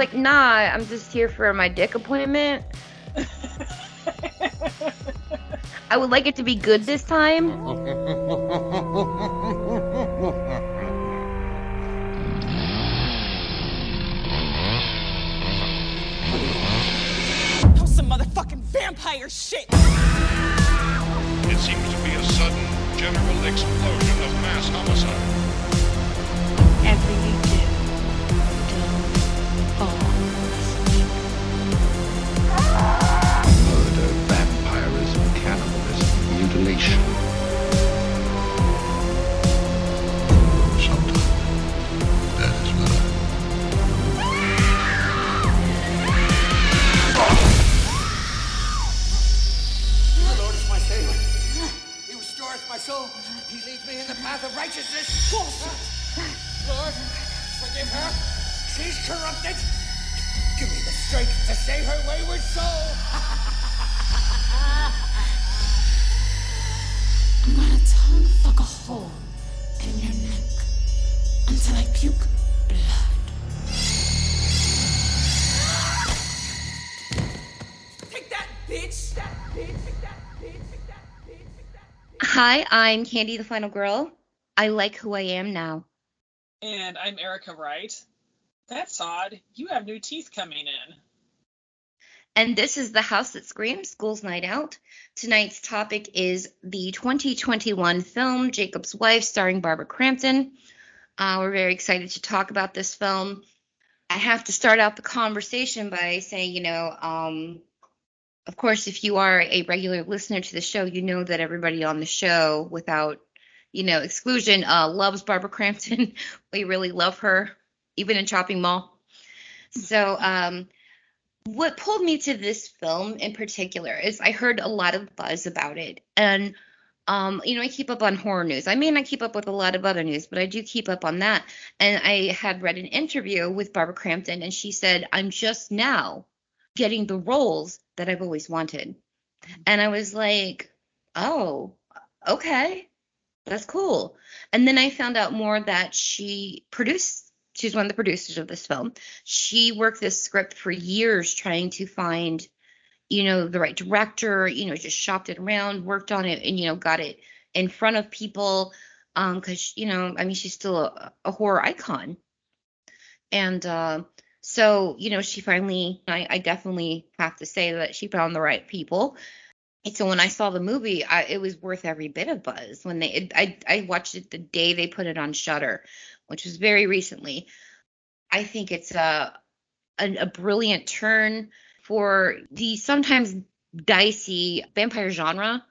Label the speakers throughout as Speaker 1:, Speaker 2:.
Speaker 1: like, nah, I'm just here for my dick appointment. I would like it to be good this time.
Speaker 2: Oh, some motherfucking vampire shit!
Speaker 3: It seems to be a sudden, general explosion of mass homicide. Murder, vampirism, cannibalism, mutilation. Sometimes that is murder.
Speaker 4: The Lord is my Savior. He restoreth my soul. He leads me in the path of righteousness. Lord, forgive her. She's corrupted. Give strength to save her wayward soul.
Speaker 5: I'm gonna tongue fuck a hole in your neck until I puke blood.
Speaker 2: Take that, bitch! That bitch! That, bitch! Take that, bitch! Take that, bitch!
Speaker 1: Hi, I'm Candy the Final Girl. I like who I am now.
Speaker 6: And I'm Erica Wright. That's odd. You have new teeth coming in.
Speaker 1: And this is The House That Screams, Ghouls Night Out. Tonight's topic is the 2021 film Jakob's Wife, starring Barbara Crampton. Uh, we're very excited to talk about this film. I have to start out the conversation by saying, you know, um, of course, if you are a regular listener to the show, you know that everybody on the show, without, you know, exclusion, uh, loves Barbara Crampton. we really love her, even in Chopping Mall. So, um, what pulled me to this film in particular is I heard a lot of buzz about it. And, um, you know, I keep up on horror news. I may not keep up with a lot of other news, but I do keep up on that. And I had read an interview with Barbara Crampton, and she said, I'm just now getting the roles that I've always wanted. And I was like, oh, okay, that's cool. And then I found out more that she produced she's one of the producers of this film. She worked this script for years trying to find, you know, the right director, you know, just shopped it around, worked on it, and, you know, got it in front of people. Um, cause, you know, I mean, she's still a, a horror icon. And, uh, so, you know, she finally, I, I definitely have to say that she found the right people. And so when I saw the movie, I, it was worth every bit of buzz. When they, it, I, I watched it the day they put it on Shudder, which was very recently. I think it's a, a, a brilliant turn for the sometimes dicey vampire genre.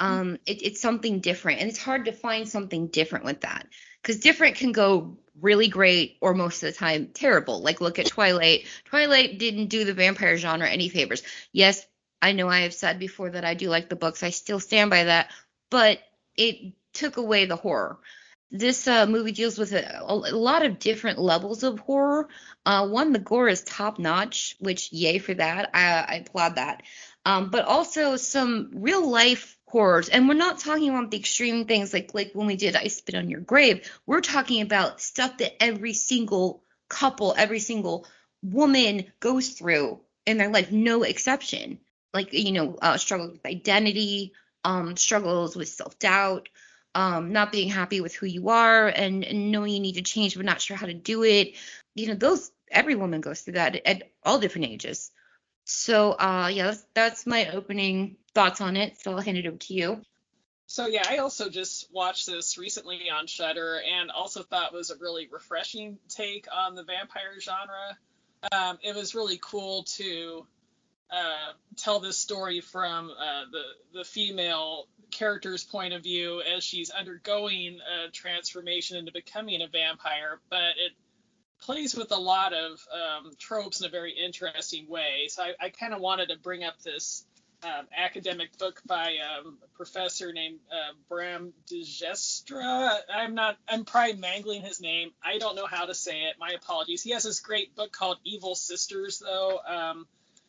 Speaker 1: Um, it, it's something different, and it's hard to find something different with that because different can go really great or most of the time terrible. Like look at Twilight. Twilight didn't do the vampire genre any favors. Yes, I know I have said before that I do like the books. I still stand by that, but it took away the horror. This uh, movie deals with a, a lot of different levels of horror. Uh, one, the gore is top notch, which yay for that. I, I applaud that. Um, but also some real life horrors, and we're not talking about the extreme things like like when we did I Spit on Your Grave. We're talking about stuff that every single couple, every single woman goes through in their life, no exception. Like you know, uh, struggles with identity, um, struggles with self doubt, um, not being happy with who you are, and, and knowing you need to change but not sure how to do it. You know, those every woman goes through that at all different ages. So uh, yeah, that's, that's my opening thoughts on it. So I'll hand it over to you.
Speaker 6: So yeah, I also just watched this recently on Shudder, and also thought was a really refreshing take on the vampire genre. Um, it was really cool to uh, tell this story from uh, the the female character's point of view as she's undergoing a transformation into becoming a vampire, but it plays with a lot of um, tropes in a very interesting way. So I, I kind of wanted to bring up this um, academic book by um, a professor named uh, Bram Dijkstra. I'm not, I'm probably mangling his name. I don't know how to say it. My apologies. He has this great book called Evil Sisters, though. Um,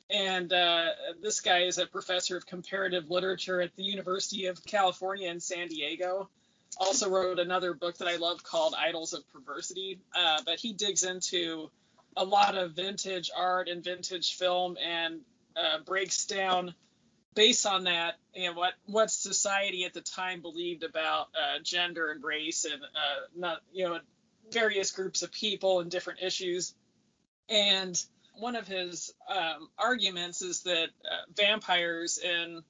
Speaker 6: and uh, this guy is a professor of comparative literature at the University of California in San Diego. Also wrote another book that I love called Idols of Perversity. Uh, but he digs into a lot of vintage art and vintage film and uh, breaks down based on that and what what society at the time believed about uh, gender and race and uh, not you know various groups of people and different issues and one of his um, arguments is that uh, vampires in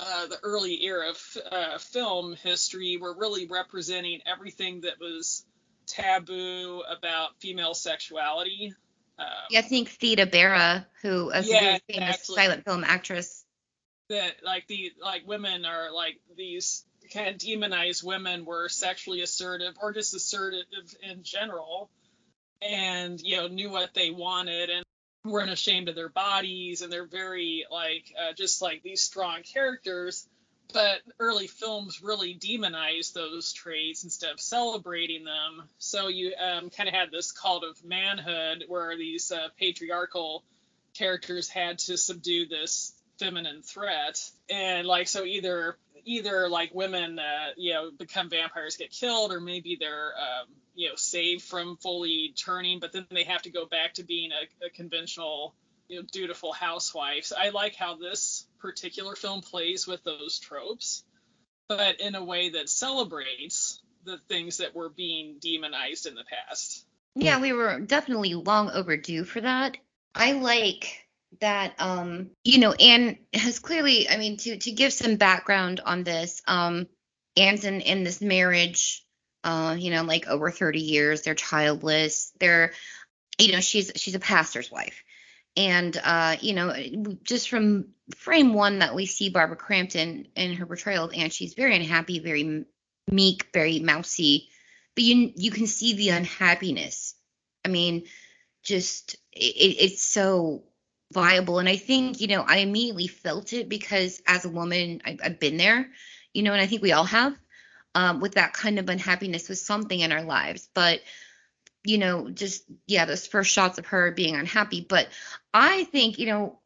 Speaker 6: uh, the early era of uh, film history were really representing everything that was taboo about female sexuality. Um,
Speaker 1: Yeah, I think Theda Bara, who is a
Speaker 6: Yeah,
Speaker 1: very famous
Speaker 6: exactly.
Speaker 1: silent film actress.
Speaker 6: that like the like women are like these kind of demonized women were sexually assertive or just assertive in general and you know knew what they wanted and weren't ashamed of their bodies and they're very like uh, just like these strong characters. But early films really demonized those traits instead of celebrating them. So you um, kind of had this cult of manhood where these uh, patriarchal characters had to subdue this feminine threat. And like so either either like women uh, you know become vampires get killed or maybe they're um, you know saved from fully turning but then they have to go back to being a, a conventional you know dutiful housewife. So i like how this particular film plays with those tropes but in a way that celebrates the things that were being demonized in the past.
Speaker 1: Yeah, we were definitely long overdue for that. I like that um you know Anne has clearly I mean to to give some background on this um Anne's in in this marriage uh you know like over 30 years. They're childless. They're you know she's she's a pastor's wife. And uh you know just from frame 1 that we see Barbara Crampton in her portrayal of Anne she's very unhappy very meek very mousy. But you you can see the unhappiness. I mean, just it, it's so viable. And I think, you know, I immediately felt it because as a woman, I, I've been there, you know, and I think we all have um, with that kind of unhappiness with something in our lives. But, you know, just, yeah, those first shots of her being unhappy. But I think, you know,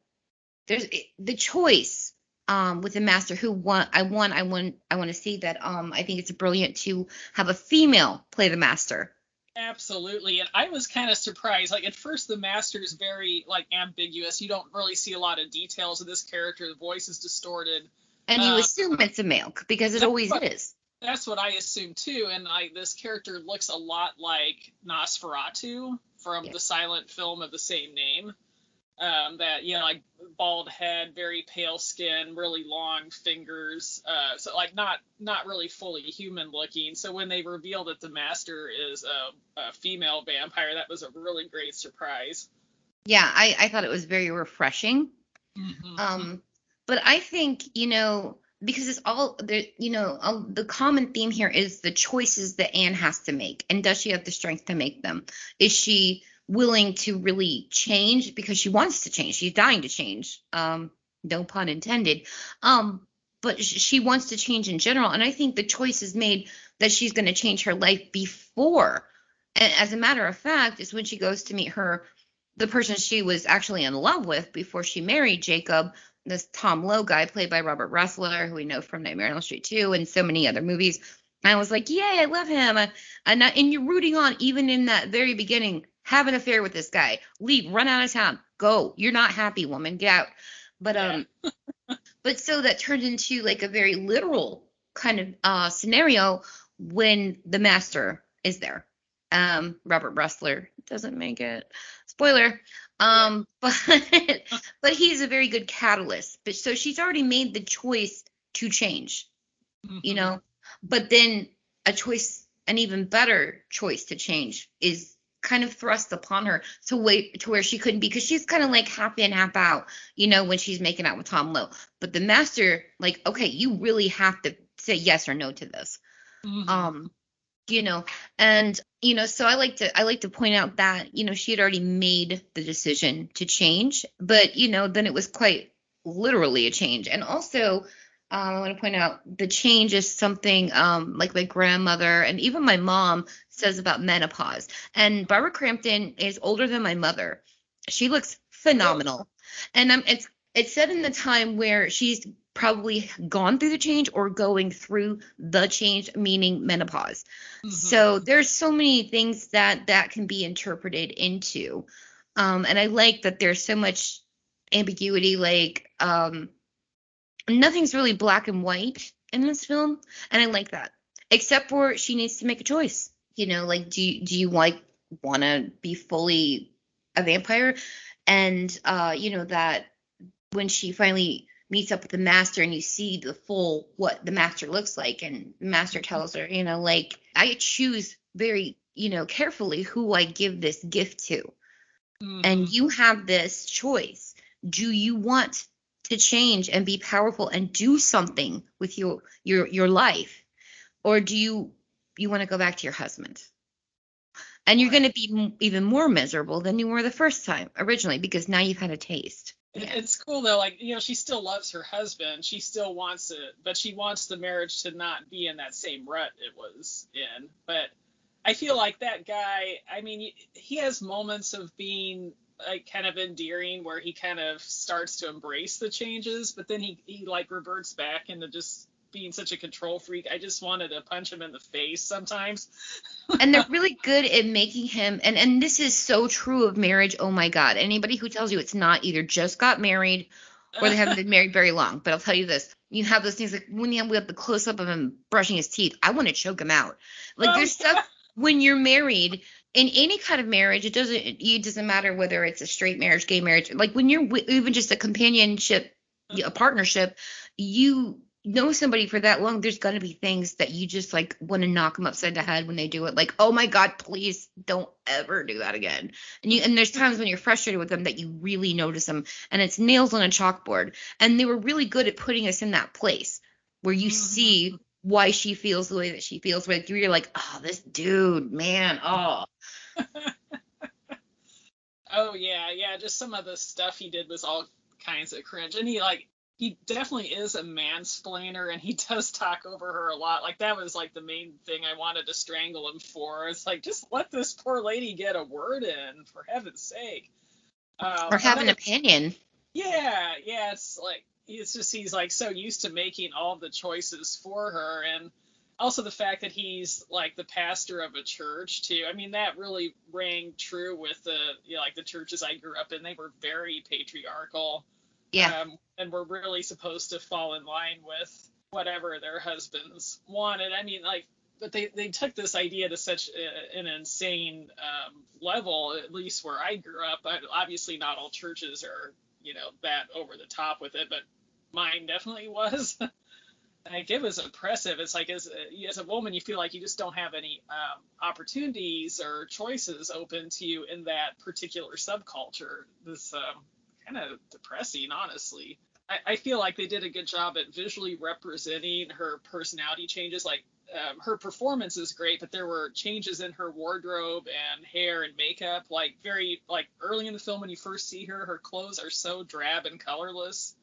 Speaker 1: there's the choice um, with the master who want I want I want I want to see that um I think it's brilliant to have a female play the master
Speaker 6: Absolutely, and I was kind of surprised. Like at first, the master is very like ambiguous. You don't really see a lot of details of this character. The voice is distorted.
Speaker 1: And you
Speaker 6: Uh,
Speaker 1: assume it's a male because it always
Speaker 6: what-
Speaker 1: is.
Speaker 6: That's what I assumed too. And like this character looks a lot like Nosferatu from
Speaker 1: Yeah.
Speaker 6: the silent film of the same name. Um, that you know, like bald head, very pale skin, really long fingers. Uh, so like not not really fully human looking. So when they reveal that the master is a, a female vampire, that was a really great surprise.
Speaker 1: Yeah, I, I thought it was very refreshing.
Speaker 6: Mhm.
Speaker 1: Um, but I think you know because it's all the you know all, the common theme here is the choices that Anne has to make, and does she have the strength to make them? Is she willing to really change because she wants to change? She's dying to change. Um, no pun intended. Um, but she wants to change in general, and I think the choice is made that she's going to change her life before. And as a matter of fact, is when she goes to meet her the person she was actually in love with before she married Jakob, this Tom Lowe guy played by Robert Rusler, who we know from Nightmare on Elm Street 2 and so many other movies. And I was like, yay, I love him. I- and you're rooting on, even in that very beginning, have an affair with this guy. Leave, run out of town, go. You're not happy, woman, get out. But um, but so that turned into like a very literal kind of uh scenario when the master is there. Um, Robert Rusler doesn't make it. Spoiler. Um, but but he's a very good catalyst. But so she's already made the choice to change, you
Speaker 6: Mhm.
Speaker 1: know. But then a choice, an even better choice to change, is kind of thrust upon her to wait to where she couldn't be because she's kind of like half in, half out, you know, when she's making out with Tom Lowe. But the master, like, okay, you really have to say yes or no to this
Speaker 6: Mhm.
Speaker 1: um you know and you know so i like to i like to point out that you know she had already made the decision to change but you know then it was quite literally a change and also um, i want to point out the change is something um like my grandmother and even my mom says about menopause and barbara crampton is older than my mother she looks phenomenal and um, it's it's said in the time where she's probably gone through the change or going through the change meaning menopause
Speaker 6: Mhm.
Speaker 1: so there's so many things that that can be interpreted into Um, and I like that there's so much ambiguity, like um, nothing's really black and white in this film, and I like that. Except for she needs to make a choice. You know, like do you, do you like want to be fully a vampire? And uh, you know that when she finally meets up with the master and you see the full what the master looks like and master tells her you know like i choose very you know carefully who i give this gift to
Speaker 6: Mhm.
Speaker 1: and you have this choice do you want to change and be powerful and do something with your your your life or do you you want to go back to your husband and you're going to be m- even more miserable than you were the first time originally because now you've had a taste Yeah.
Speaker 6: It's cool though, like you know, she still loves her husband. She still wants it, but she wants the marriage to not be in that same rut it was in. But I feel like that guy. I mean, he has moments of being like kind of endearing, where he kind of starts to embrace the changes, but then he he like reverts back into just being such a control freak. I just wanted to punch him in the face sometimes.
Speaker 1: and they're really good at making him and and this is so true of marriage oh my god anybody who tells you it's not either just got married or they haven't been married very long but i'll tell you this you have those things like when you have, we have the close up of him brushing his teeth i want to choke him out like
Speaker 6: Oh,
Speaker 1: there's
Speaker 6: yeah.
Speaker 1: stuff when you're married in any kind of marriage it doesn't it doesn't matter whether it's a straight marriage gay marriage like when you're wi- even just a companionship a partnership you know somebody for that long there's going to be things that you just like want to knock them upside the head when they do it like oh my god please don't ever do that again and you and there's times when you're frustrated with them that you really notice them and it's nails on a chalkboard and they were really good at putting us in that place where you
Speaker 6: Mhm.
Speaker 1: see why she feels the way that she feels where you're like oh this dude man oh
Speaker 6: Oh yeah, yeah. Just some of the stuff he did was all kinds of cringe, and he like he definitely is a mansplainer, and he does talk over her a lot. Like that was like the main thing I wanted to strangle him for. It's like just let this poor lady get a word in, for heaven's sake. Um,
Speaker 1: or have an opinion
Speaker 6: yeah, yeah. It's like it's just he's like so used to making all the choices for her, and also the fact that he's like the pastor of a church too. I mean, that really rang true with the you know, like the churches I grew up in. They were very patriarchal.
Speaker 1: Yeah
Speaker 6: Um, and were really supposed to fall in line with whatever their husbands wanted. I mean, like, but they, they took this idea to such a, an insane um, level, at least where I grew up. I, obviously, not all churches are, you know, that over the top with it, but mine definitely was. like, it was oppressive. It's like, as a, as a woman, you feel like you just don't have any um, opportunities or choices open to you in that particular subculture. This, um, kind of depressing, honestly. I, I feel like they did a good job at visually representing her personality changes. Like um, her performance is great, but there were changes in her wardrobe and hair and makeup. Like very like early in the film when you first see her, her clothes are so drab and colorless.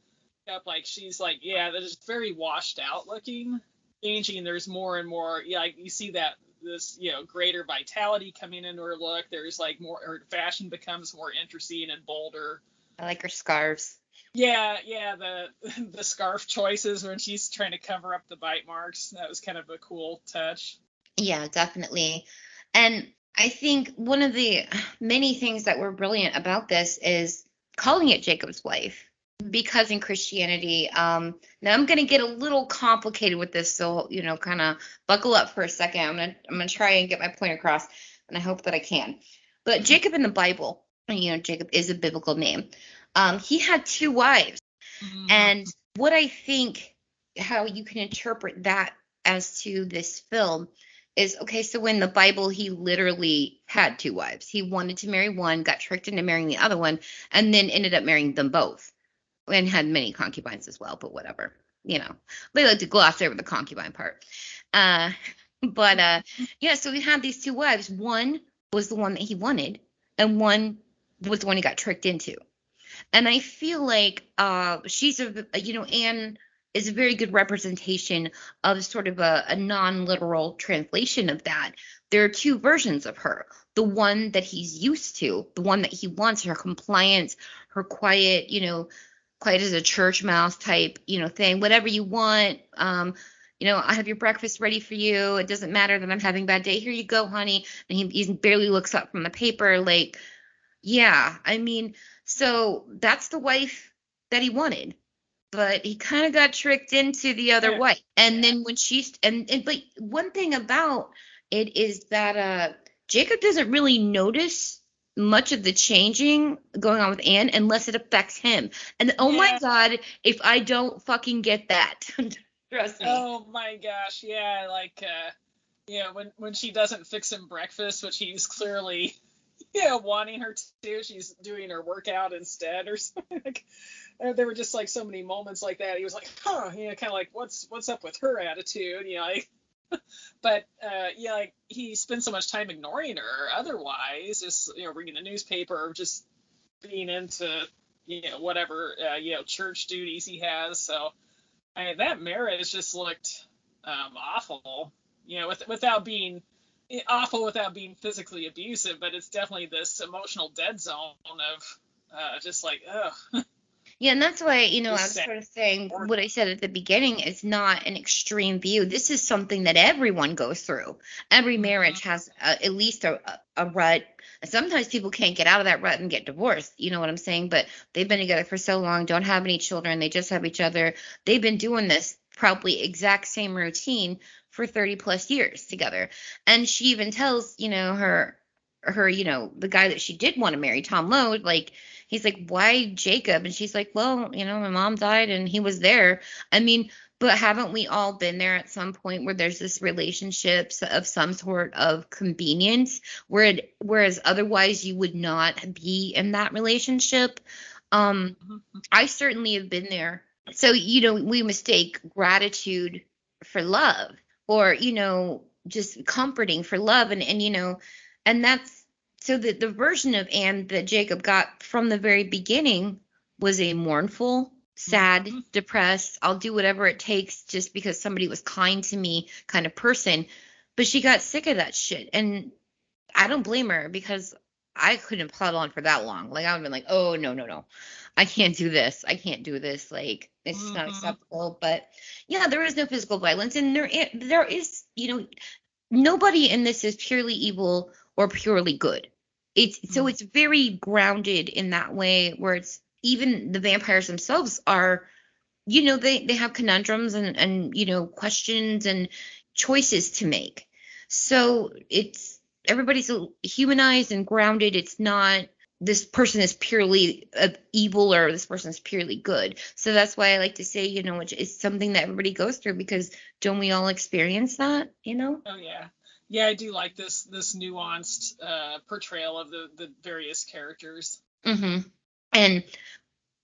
Speaker 6: Like she's like yeah, that is very washed out looking. Changing, there's more and more. Yeah, like you see that this you know greater vitality coming into her look. There's like more her fashion becomes more interesting and bolder.
Speaker 1: I like her scarves
Speaker 6: Yeah, yeah, the the scarf choices when she's trying to cover up the bite marks. That was kind of a cool touch.
Speaker 1: Yeah, definitely. And I think one of the many things that were brilliant about this is calling it Jakob's wife. Because in Christianity, um, now I'm gonna get a little complicated with this, so you know, kind of buckle up for a second. I'm gonna I'm gonna try and get my point across, and I hope that I can. But Jacob in the Bible, you know, Jacob is a biblical name. Um, he had two wives. And what I think how you can interpret that as to this film is okay, so in the Bible, he literally had two wives. He wanted to marry one, got tricked into marrying the other one, and then ended up marrying them both and had many concubines as well, but whatever. You know, they like to gloss over the concubine part. Uh, but uh, yeah, so he had these two wives. One was the one that he wanted, and one was the one he got tricked into. And I feel like uh, she's a, you know, Anne is a very good representation of sort of a, a non-literal translation of that. There are two versions of her. The one that he's used to, the one that he wants, her compliance, her quiet, you know, quiet as a church mouse type, you know, thing. Whatever you want. Um, you know, I have your breakfast ready for you. It doesn't matter that I'm having a bad day. Here you go, honey. And he, he barely looks up from the paper. Like Yeah, I mean, so that's the wife that he wanted, but he kind of got tricked into the other
Speaker 6: Yeah.
Speaker 1: wife. And then when she's and, and but one thing about it is that uh Jakob doesn't really notice much of the changing going on with Anne unless it affects him. And oh my god, if I don't fucking get that. Trust me.
Speaker 6: Oh my gosh, yeah, like uh yeah, when when she doesn't fix him breakfast, which he's clearly yeah, wanting her to she's doing her workout instead or something. Like, uh, there were just like so many moments like that. He was like, huh, you know, kind of like what's what's up with her attitude, you know, like but uh yeah, like he spends so much time ignoring her otherwise, just you know, reading the newspaper just being into you know whatever uh, you know church duties he has. So I mean, that marriage just looked um, awful, you know, with, without being awful without being physically abusive, but it's definitely this emotional dead zone of uh, just like, ugh.
Speaker 1: Yeah, and that's why, you know, I was sort of saying what I said at the beginning is not an extreme view. This is something that everyone goes through. Every marriage has uh, at least a, a, a rut. Sometimes people can't get out of that rut and get divorced. You know what I'm saying? But they've been together for so long, don't have any children, they just have each other. They've been doing this probably exact same routine for 30 plus years together. And she even tells, you know, her her, you know, the guy that she did want to marry, Tom Lowe, like he's like, why Jakob? And she's like, well, you know, my mom died and he was there. I mean, but haven't we all been there at some point where there's this relationship of some sort of convenience, where it, whereas otherwise you would not be in that relationship? Um, I certainly have been there. So you know, we mistake gratitude for love, or you know, just comforting for love, and and you know, and that's so the the version of Anne that Jakob got from the very beginning was a mournful, sad, mm-hmm. depressed, I'll do whatever it takes just because somebody was kind to me kind of person. But she got sick of that shit. And I don't blame her because I couldn't plod on for that long. Like I would have been like, oh no, no, no. I can't do this. I can't do this. Like it's just not
Speaker 6: mm-hmm.
Speaker 1: acceptable. But yeah, there is no physical violence, and there there is you know, nobody in this is purely evil or purely good. It's so mm-hmm. it's very grounded in that way where it's even the vampires themselves are you know they they have conundrums and and you know questions and choices to make. So it's everybody's humanized and grounded. It's not this person is purely uh, evil or this person is purely good. So that's why I like to say, you know, it's, it's something that everybody goes through because don't we all experience that, you know?
Speaker 6: Oh yeah, yeah, I do like this this nuanced uh, portrayal of the the various characters.
Speaker 1: hmm And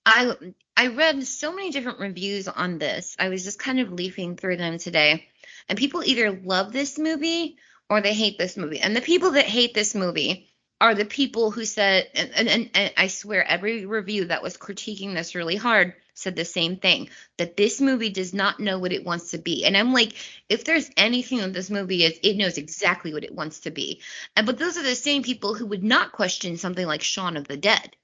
Speaker 1: I I read so many different reviews on this. I was just kind of leafing through them today, and people either love this movie or they hate this movie. And the people that hate this movie are the people who said, and, and, and, I swear every review that was critiquing this really hard said the same thing that this movie does not know what it wants to be. And I'm like, if there's anything that this movie is, it knows exactly what it wants to be. And but those are the same people who would not question something like Shaun of the Dead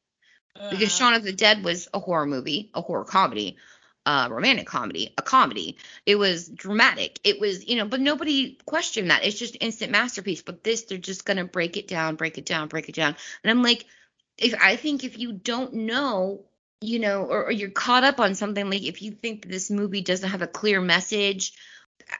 Speaker 1: because
Speaker 6: Uh,
Speaker 1: Shaun of the Dead was a horror movie, a horror comedy, a romantic comedy, a comedy. It was dramatic. It was, you know, but nobody questioned that. It's just instant masterpiece. But this, they're just gonna break it down, break it down, break it down. And I'm like, if I think if you don't know, you know, or, or you're caught up on something like if you think that this movie doesn't have a clear message.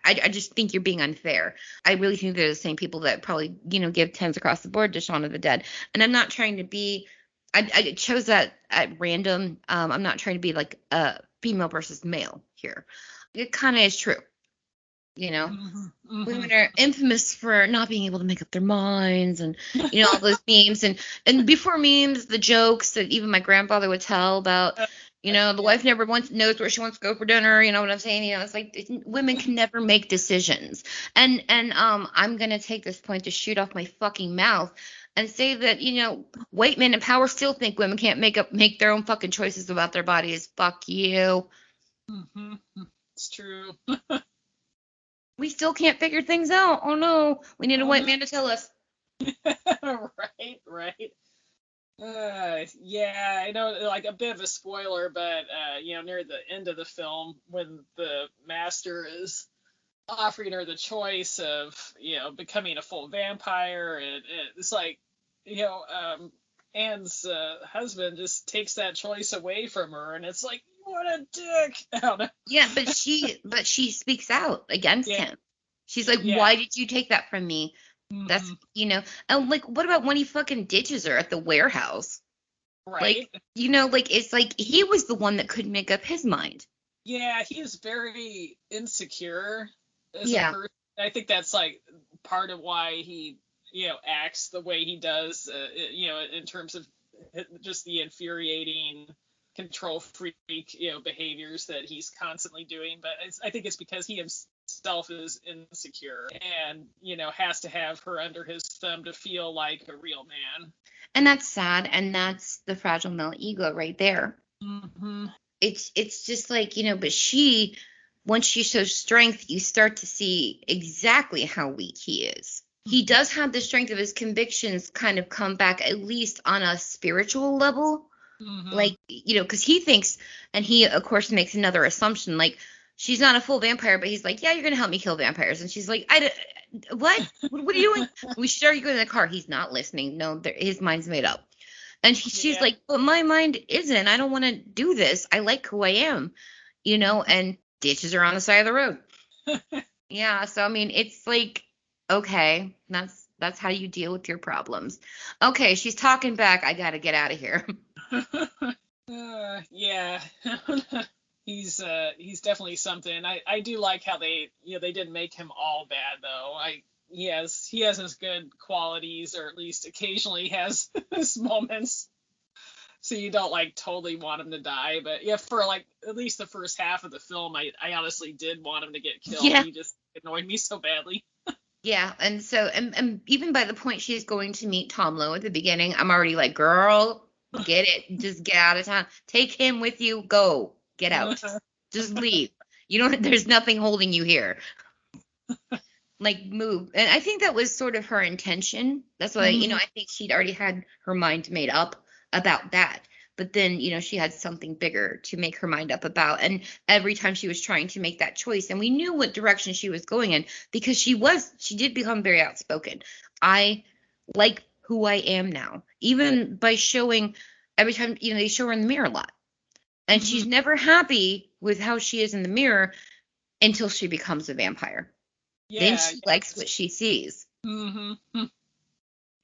Speaker 1: I, I just think you're being unfair. I really think they're the same people that probably, you know, give tens across the board to Shaun of the Dead. And I'm not trying to be I, I chose that at random. Um, I'm not trying to be like a female versus male here. It kind of is true. You know,
Speaker 6: mhm, mhm.
Speaker 1: women are infamous for not being able to make up their minds and you know all those memes and and before memes, the jokes that even my grandfather would tell about. You know, the wife never wants knows where she wants to go for dinner. You know what I'm saying? You know, it's like women can never make decisions. And and um, I'm gonna take this point to shoot off my fucking mouth and say that you know white men in power still think women can't make up make their own fucking choices about their bodies. Fuck you.
Speaker 6: Mhm. It's true.
Speaker 1: We still can't figure things out. Oh no, we need a
Speaker 6: Oh,
Speaker 1: white man to tell us.
Speaker 6: right, right. Uh, yeah, I know, like a bit of a spoiler, but uh, you know, near the end of the film, when the master is offering her the choice of, you know, becoming a full vampire, and, and it's like, you know, um, Anne's uh, husband just takes that choice away from her, and it's like, what a dick. I don't know.
Speaker 1: Yeah, but she but she speaks out against
Speaker 6: Yeah.
Speaker 1: him. She's like,
Speaker 6: Yeah.
Speaker 1: "Why did you take that from me?" That's
Speaker 6: Mhm.
Speaker 1: you know, and like, what about when he fucking ditches her at the warehouse?
Speaker 6: right.
Speaker 1: Like, you know, like it's like he was the one that couldn't make up his mind.
Speaker 6: Yeah, he he's very insecure as
Speaker 1: Yeah.
Speaker 6: I think that's like part of why he, you know, acts the way he does, uh, you know, in terms of just the infuriating control freak, you know, behaviors that he's constantly doing. But it's, I think it's because he himself is insecure and, you know, has to have her under his thumb to feel like a real man.
Speaker 1: And that's sad, and that's the fragile male ego right there.
Speaker 6: Mm-hmm.
Speaker 1: It's it's just like, you know, but she once she shows strength, you start to see exactly how weak he is. He does have the strength of his convictions kind of come back at least on a spiritual level.
Speaker 6: Mm-hmm.
Speaker 1: like you know because he thinks and he of course makes another assumption like she's not a full vampire but he's like yeah you're gonna help me kill vampires. And she's like i what? What, what are you doing? We should already go in the car. He's not listening. No his mind's made up. And he, she's
Speaker 6: Yeah.
Speaker 1: like but my mind isn't. I don't want to do this. I like who i am you know and ditches are on the side of the road. Yeah so i mean it's like okay that's that's how you deal with your problems okay she's talking back i gotta get out of here
Speaker 6: Uh, yeah. he's uh he's definitely something. I I do like how they you know they didn't make him all bad though. I he has he has his good qualities or at least occasionally has his moments. So you don't like totally want him to die, but yeah, for like at least the first half of the film, I I honestly did want him to get killed.
Speaker 1: Yeah.
Speaker 6: He just annoyed me so badly.
Speaker 1: Yeah, and so and, and even by the point she's going to meet Tom Lowe at the beginning, I'm already like, girl, get it, just get out of town, take him with you, go, get out, just leave. You don't, there's nothing holding you here. Like move, and I think that was sort of her intention. That's why you know mm-hmm. I think she'd already had her mind made up about that. But then, you know, she had something bigger to make her mind up about. And every time she was trying to make that choice, and we knew what direction she was going in because she was, she did become very outspoken. I like who I am now, even by showing every time, you know, they show her in the mirror a lot. And she's never happy with how she is in the mirror until she becomes a vampire.
Speaker 6: Yeah.
Speaker 1: then she likes what she sees.
Speaker 6: Mm-hmm.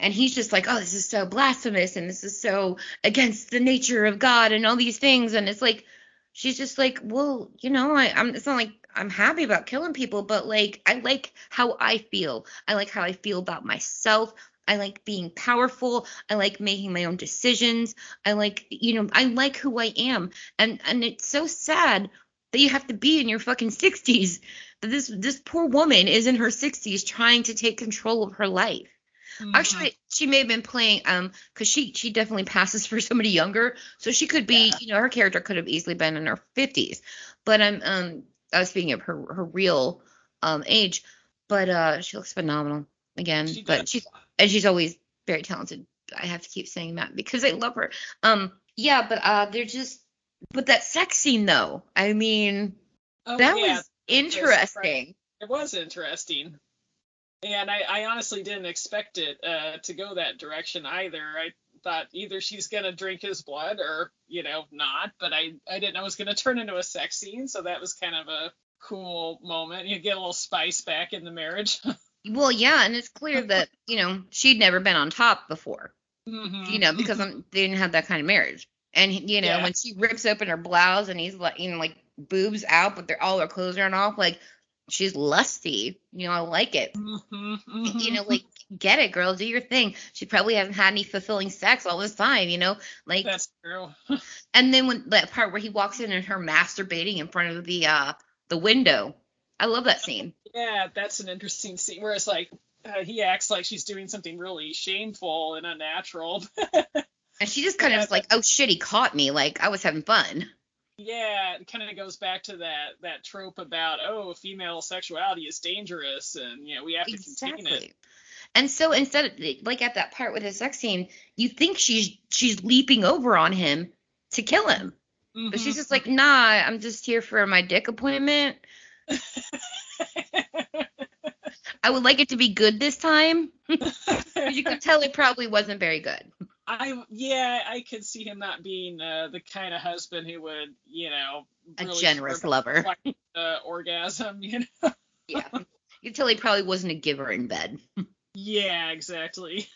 Speaker 1: And he's just like, oh, this is so blasphemous and this is so against the nature of God and all these things. And it's like, she's just like, well, you know, I, I'm, it's not like I'm happy about killing people, but like, I like how I feel. I like how I feel about myself. I like being powerful. I like making my own decisions. I like, you know, I like who I am. And, and it's so sad that you have to be in your fucking 60s. That this, this poor woman is in her 60s trying to take control of her life. Actually, she may have been playing um because she she definitely passes for somebody younger, so she could be you know her character could have easily been in her fifties, but I'm um I was speaking of her her real um age, but uh she looks phenomenal again,
Speaker 6: She
Speaker 1: but
Speaker 6: does.
Speaker 1: she's and she's always very talented. I have to keep saying that because I love her. Um yeah, but uh they're just but that sex scene though, I mean
Speaker 6: Oh,
Speaker 1: that
Speaker 6: yeah.
Speaker 1: was interesting.
Speaker 6: It was interesting. And I, I honestly didn't expect it uh, to go that direction either. I thought either she's going to drink his blood or, you know, not. But I, I didn't know it was going to turn into a sex scene. So that was kind of a cool moment. You get a little spice back in the marriage.
Speaker 1: Well, yeah, and it's clear that you know she'd never been on top before.
Speaker 6: Mhm.
Speaker 1: you know, because I'm, they didn't have that kind of marriage. And you know,
Speaker 6: Yeah.
Speaker 1: when she rips open her blouse and he's like, you know, like boobs out, but they're all her clothes aren't off, like she's lusty. You know, I like it.
Speaker 6: Mhm, mhm.
Speaker 1: You know, like get it, girl, do your thing. She probably hasn't had any fulfilling sex all this time. You know, like,
Speaker 6: That's true.
Speaker 1: and then when that part where he walks in and her masturbating in front of the uh the window, I love that scene.
Speaker 6: Yeah, that's an interesting scene where it's like uh, he acts like she's doing something really shameful and unnatural.
Speaker 1: And she just kind of
Speaker 6: Yeah,
Speaker 1: is like, oh shit, he caught me. Like I was having fun.
Speaker 6: Yeah, it kind of goes back to that that trope about oh, female sexuality is dangerous, and you know we have to contain it.
Speaker 1: And so instead of like at that part with the sex scene, you think she's she's leaping over on him to kill him. But she's
Speaker 6: Mhm.
Speaker 1: just like, nah, I'm just here for my dick appointment. I would like it to be good this time. You could tell it probably wasn't very good.
Speaker 6: I yeah, I could see him not being uh, the kind of husband who would, you know,
Speaker 1: A generous lover.
Speaker 6: orgasm, you know.
Speaker 1: Yeah. You tell he probably wasn't a giver in bed.
Speaker 6: Yeah, exactly.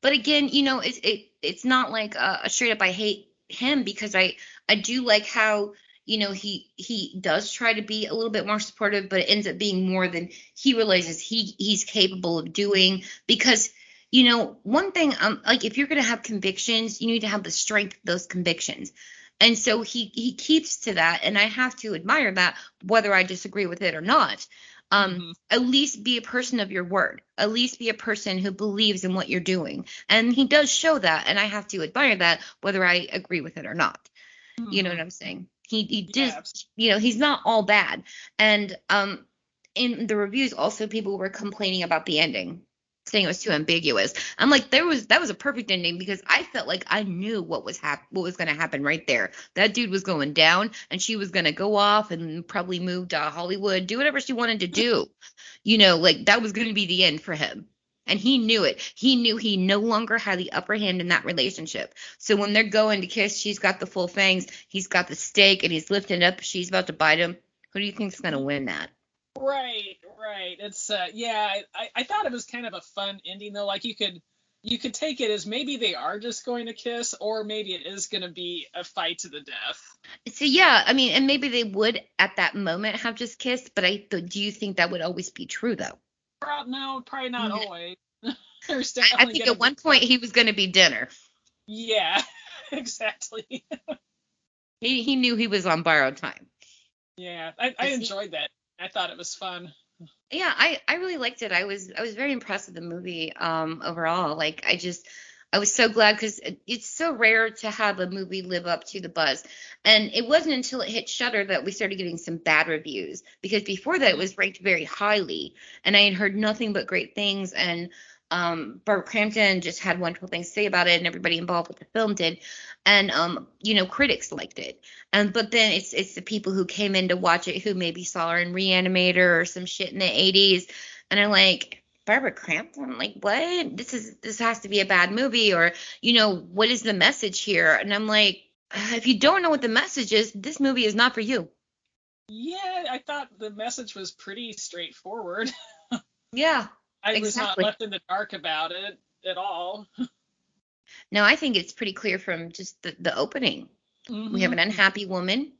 Speaker 1: But again, you know, it's it it's not like a, a straight up I hate him because I I do like how you know he he does try to be a little bit more supportive, but it ends up being more than he realizes he he's capable of doing because you know one thing um like if you're gonna have convictions, you need to have the strength of those convictions. And so he he keeps to that, and I have to admire that, whether I disagree with it or not. Um,
Speaker 6: Mhm.
Speaker 1: at least be a person of your word. At least be a person who believes in what you're doing. And he does show that, and I have to admire that, whether I agree with it or not. You know what I'm saying? He he
Speaker 6: Yeah,
Speaker 1: did. You know, he's not all bad. And um, in the reviews, also people were complaining about the ending, saying it was too ambiguous. I'm like, there was that was a perfect ending because I felt like I knew what was hap- what was going to happen right there. That dude was going down, and she was going to go off and probably move to Hollywood, do whatever she wanted to do. You know, like that was going to be the end for him. And he knew it. He knew he no longer had the upper hand in that relationship. So when they're going to kiss, she's got the full fangs, he's got the stake, and he's lifting up. She's about to bite him. Who do you think's going to win that?
Speaker 6: Right, right. It's uh yeah, I, I thought it was kind of a fun ending though. Like you could you could take it as maybe they are just going to kiss, or maybe it is gonna be a fight to the death.
Speaker 1: So yeah, I mean, and maybe they would at that moment have just kissed, but I do you think that would always be true though?
Speaker 6: Prob- no, probably not
Speaker 1: Yeah.
Speaker 6: always.
Speaker 1: I, I think at one point he was going to be dinner.
Speaker 6: Yeah, exactly.
Speaker 1: He he knew he was on borrowed time.
Speaker 6: Yeah, I, I
Speaker 1: Is he-
Speaker 6: enjoyed that. I thought it was fun.
Speaker 1: Yeah, I I really liked it. I was I was very impressed with the movie um overall. Like I just I was so glad because it's so rare to have a movie live up to the buzz. And it wasn't until it hit Shudder that we started getting some bad reviews because before that it was ranked very highly and I had heard nothing but great things and um Barbara Crampton just had wonderful things to say about it and everybody involved with the film did. And um you know critics liked it. And but then it's it's the people who came in to watch it who maybe saw her in Reanimator or some shit in the 80s and are like Barbara Crampton like what this is this has to be a bad movie or you know what is the message here and I'm like if you don't know what the message is this movie is not for you
Speaker 6: Yeah, I thought the message was pretty straightforward.
Speaker 1: yeah
Speaker 6: I was not left in the dark about it at all.
Speaker 1: no I think it's pretty clear from just the, the opening we have an
Speaker 6: Mm-hmm.
Speaker 1: unhappy woman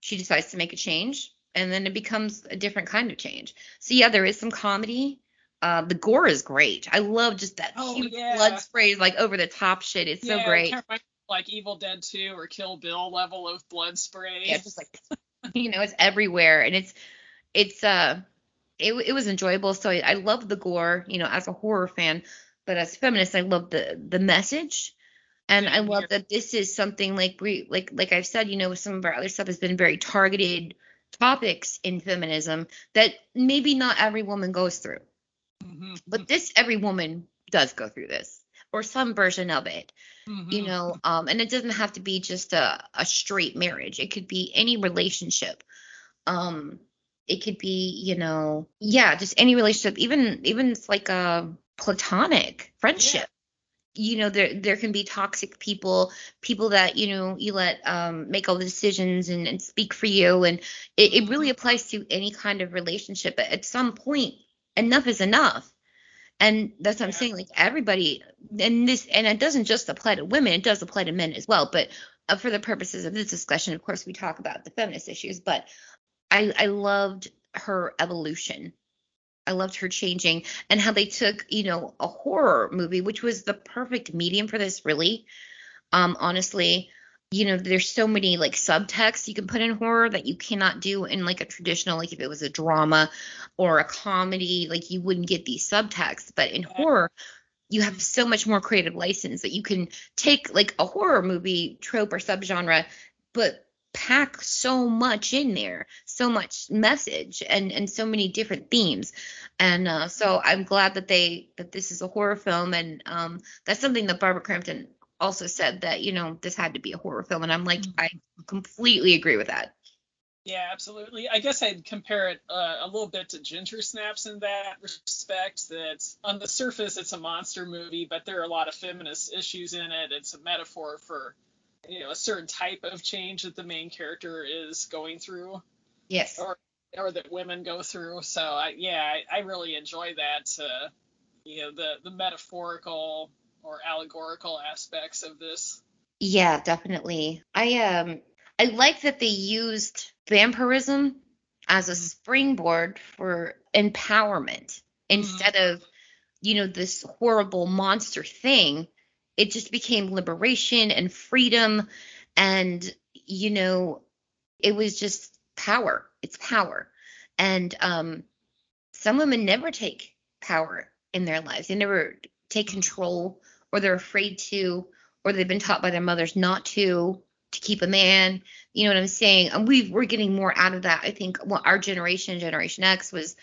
Speaker 1: she decides to make a change and then it becomes a different kind of change so yeah there is some comedy uh, the gore is great. I love just that
Speaker 6: Oh,
Speaker 1: huge
Speaker 6: yeah.
Speaker 1: blood sprays like over the top shit. It's so great.
Speaker 6: like- like Evil Dead 2 or Kill Bill level of blood spray.
Speaker 1: yeah, just like you know, it's everywhere, and it's it's uh, it it was enjoyable. So I, I love the gore, you know, as a horror fan, but as a feminist, I love the the message, and I love that this is something like we like like I've said, you know, some of our other stuff has been very targeted topics in feminism that maybe not every woman goes through,
Speaker 6: Mhm,
Speaker 1: but this every woman does go through this or some version of it you
Speaker 6: mhm.
Speaker 1: know um and it doesn't have to be just a, a straight marriage. It could be any relationship. Um it could be you know yeah just any relationship even even it's like a platonic friendship. You know there there can be toxic people people that you know you let um make all the decisions and, and speak for you and it, it really applies to any kind of relationship but at some point enough is enough. And that's what i'm
Speaker 6: Yeah.
Speaker 1: saying like everybody and this and it doesn't just apply to women it does apply to men as well but uh, for the purposes of this discussion of course we talk about the feminist issues but i i loved her evolution I loved her changing and how they took, you know, a horror movie, which was the perfect medium for this, really. Um, honestly, you know, there's so many like subtext you can put in horror that you cannot do in like a traditional, like if it was a drama or a comedy, like you wouldn't get these subtexts. But in horror, you have so much more creative license that you can take like a horror movie trope or subgenre, but pack so much in there, so much message and and so many different themes. And uh, so I'm glad that they that this is a horror film, and um, that's something that Barbara Crampton also said that you know this had to be a horror film, and I'm like I completely agree with that.
Speaker 6: Yeah, absolutely. I guess I'd compare it uh, a little bit to Ginger Snaps in that respect. That on the surface it's a monster movie, but there are a lot of feminist issues in it. It's a metaphor for you know a certain type of change that the main character is going through,
Speaker 1: Yes.
Speaker 6: or or that women go through. So I, yeah, I, I really enjoy that. Uh, you know, the the metaphorical or allegorical aspects of this.
Speaker 1: Yeah, definitely. I um I like that they used vampirism as a springboard for empowerment instead of, you know, this horrible monster thing. It just became liberation and freedom and you know, it was just power. It's power. And um some women never take power in their lives. They never take control or they're afraid to or they've been taught by their mothers not to to keep a man. You know what I'm saying? And we we're getting more out of that. I think well, our generation, Generation X, was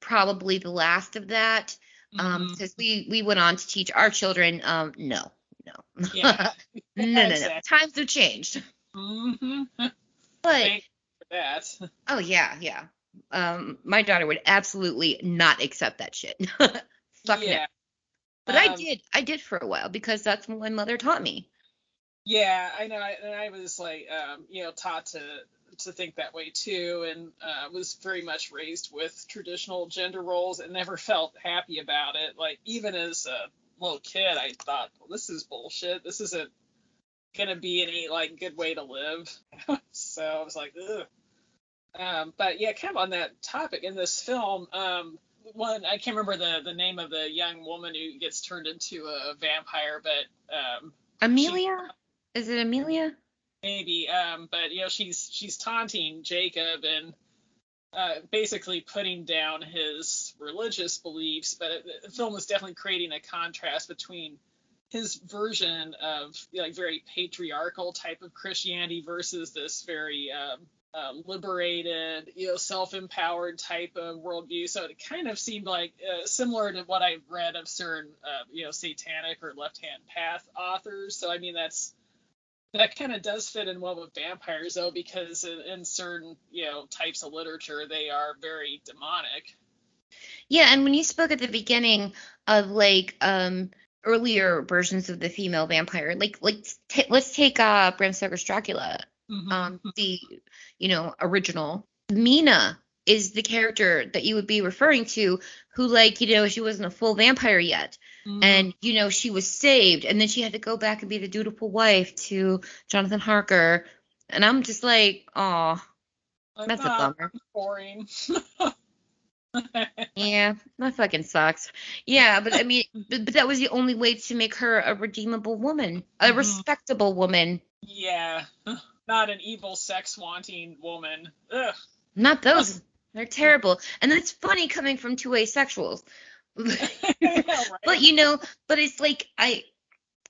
Speaker 1: probably the last of that. Um, because we we went on to teach our children, um, no, no,
Speaker 6: Yeah.
Speaker 1: no, no, no. Times have changed.
Speaker 6: hmm
Speaker 1: But
Speaker 6: for that.
Speaker 1: oh yeah, yeah. Um, my daughter would absolutely not accept that shit. Fuck no.
Speaker 6: yeah.
Speaker 1: But I
Speaker 6: Um,
Speaker 1: did, I did for a while because that's what my mother taught me.
Speaker 6: Yeah, I know, and I was like, um, you know, taught to to think that way too, and uh, was very much raised with traditional gender roles, and never felt happy about it. Like even as a little kid, I thought, well, this is bullshit. This isn't gonna be any like good way to live. so I was like, ugh. Um, but yeah, kind of on that topic in this film, um, one I can't remember the the name of the young woman who gets turned into a vampire, but um,
Speaker 1: Amelia, is it Amelia?
Speaker 6: maybe um but you know she's she's taunting Jakob and uh basically putting down his religious beliefs but it, the film is definitely creating a contrast between his version of like very patriarchal type of christianity versus this very um uh, liberated, you know, self-empowered type of worldview. So it kind of seemed like uh, similar to what I've read of certain, uh, you know, satanic or left-hand path authors. So I mean, that's that kind of does fit in well with vampires though because in, in certain you know types of literature they are very demonic.
Speaker 1: Yeah, and when you spoke at the beginning of like um earlier versions of the female vampire, like like t- let's take uh Bram Stoker's Dracula, um the you know original. Mina is the character that you would be referring to who like you know she wasn't a full vampire yet
Speaker 6: Mm-hmm.
Speaker 1: and you know she was saved and then she had to go back and be the dutiful wife to Jonathan Harker and I'm just like oh that's a
Speaker 6: "Ah,
Speaker 1: bummer
Speaker 6: boring
Speaker 1: Yeah, that fucking sucks. Yeah, but I mean, but, but that was the only way to make her a redeemable woman, a
Speaker 6: Mhm.
Speaker 1: respectable woman.
Speaker 6: yeah not an evil sex wanting woman Ugh.
Speaker 1: Not those. They're terrible. And that's funny coming from two asexuals. But you know, but it's like I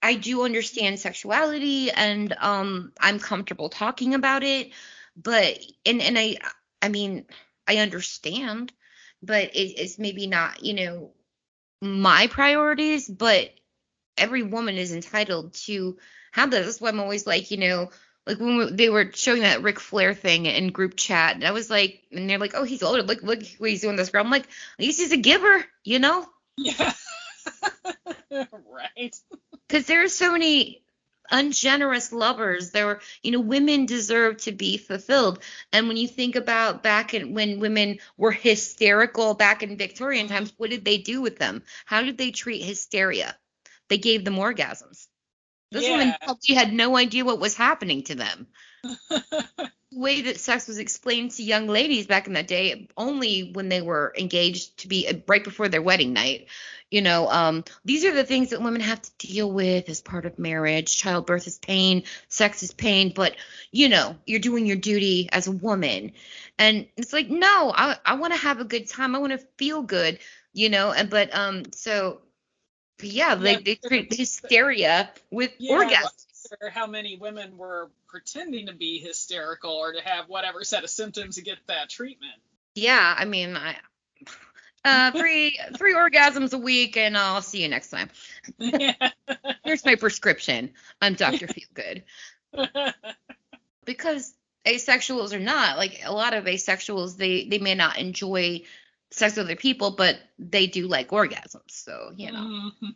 Speaker 1: I do understand sexuality and um I'm comfortable talking about it, but and and I I mean, I understand, but it, it's maybe not, you know, my priorities, but every woman is entitled to have that. That's why I'm always like, you know, like when we, they were showing that Ric Flair thing in group chat, and I was like, and they're like, oh, he's older. Look, look what he's doing this girl. I'm like, at least he's a giver, you know?
Speaker 6: yeah. Right.
Speaker 1: Because there are so many ungenerous lovers. There were you know women deserve to be fulfilled. And when you think about back in when women were hysterical back in victorian times what did they do with them? How did they treat hysteria? They gave them orgasms those women
Speaker 6: Yeah.
Speaker 1: probably had no idea what was happening to them. The way that sex was explained to young ladies back in that day only when they were engaged to be uh, right before their wedding night. You know um these are the things that women have to deal with as part of marriage. Childbirth is pain sex is pain but you know you're doing your duty as a woman. And it's like no i i want to have a good time. I want to feel good you know and but um so yeah, they, they create hysteria with
Speaker 6: yeah,
Speaker 1: orgasms
Speaker 6: or how many women were pretending to be hysterical or to have whatever set of symptoms to get that treatment
Speaker 1: Yeah, I mean, I uh three three orgasms a week, and I'll see you next time.
Speaker 6: yeah
Speaker 1: Here's my prescription. I'm Dr. Feelgood because asexuals are not, like a lot of asexuals, they they may not enjoy sex with other people, but they do like orgasms. So you know,
Speaker 6: Mhm.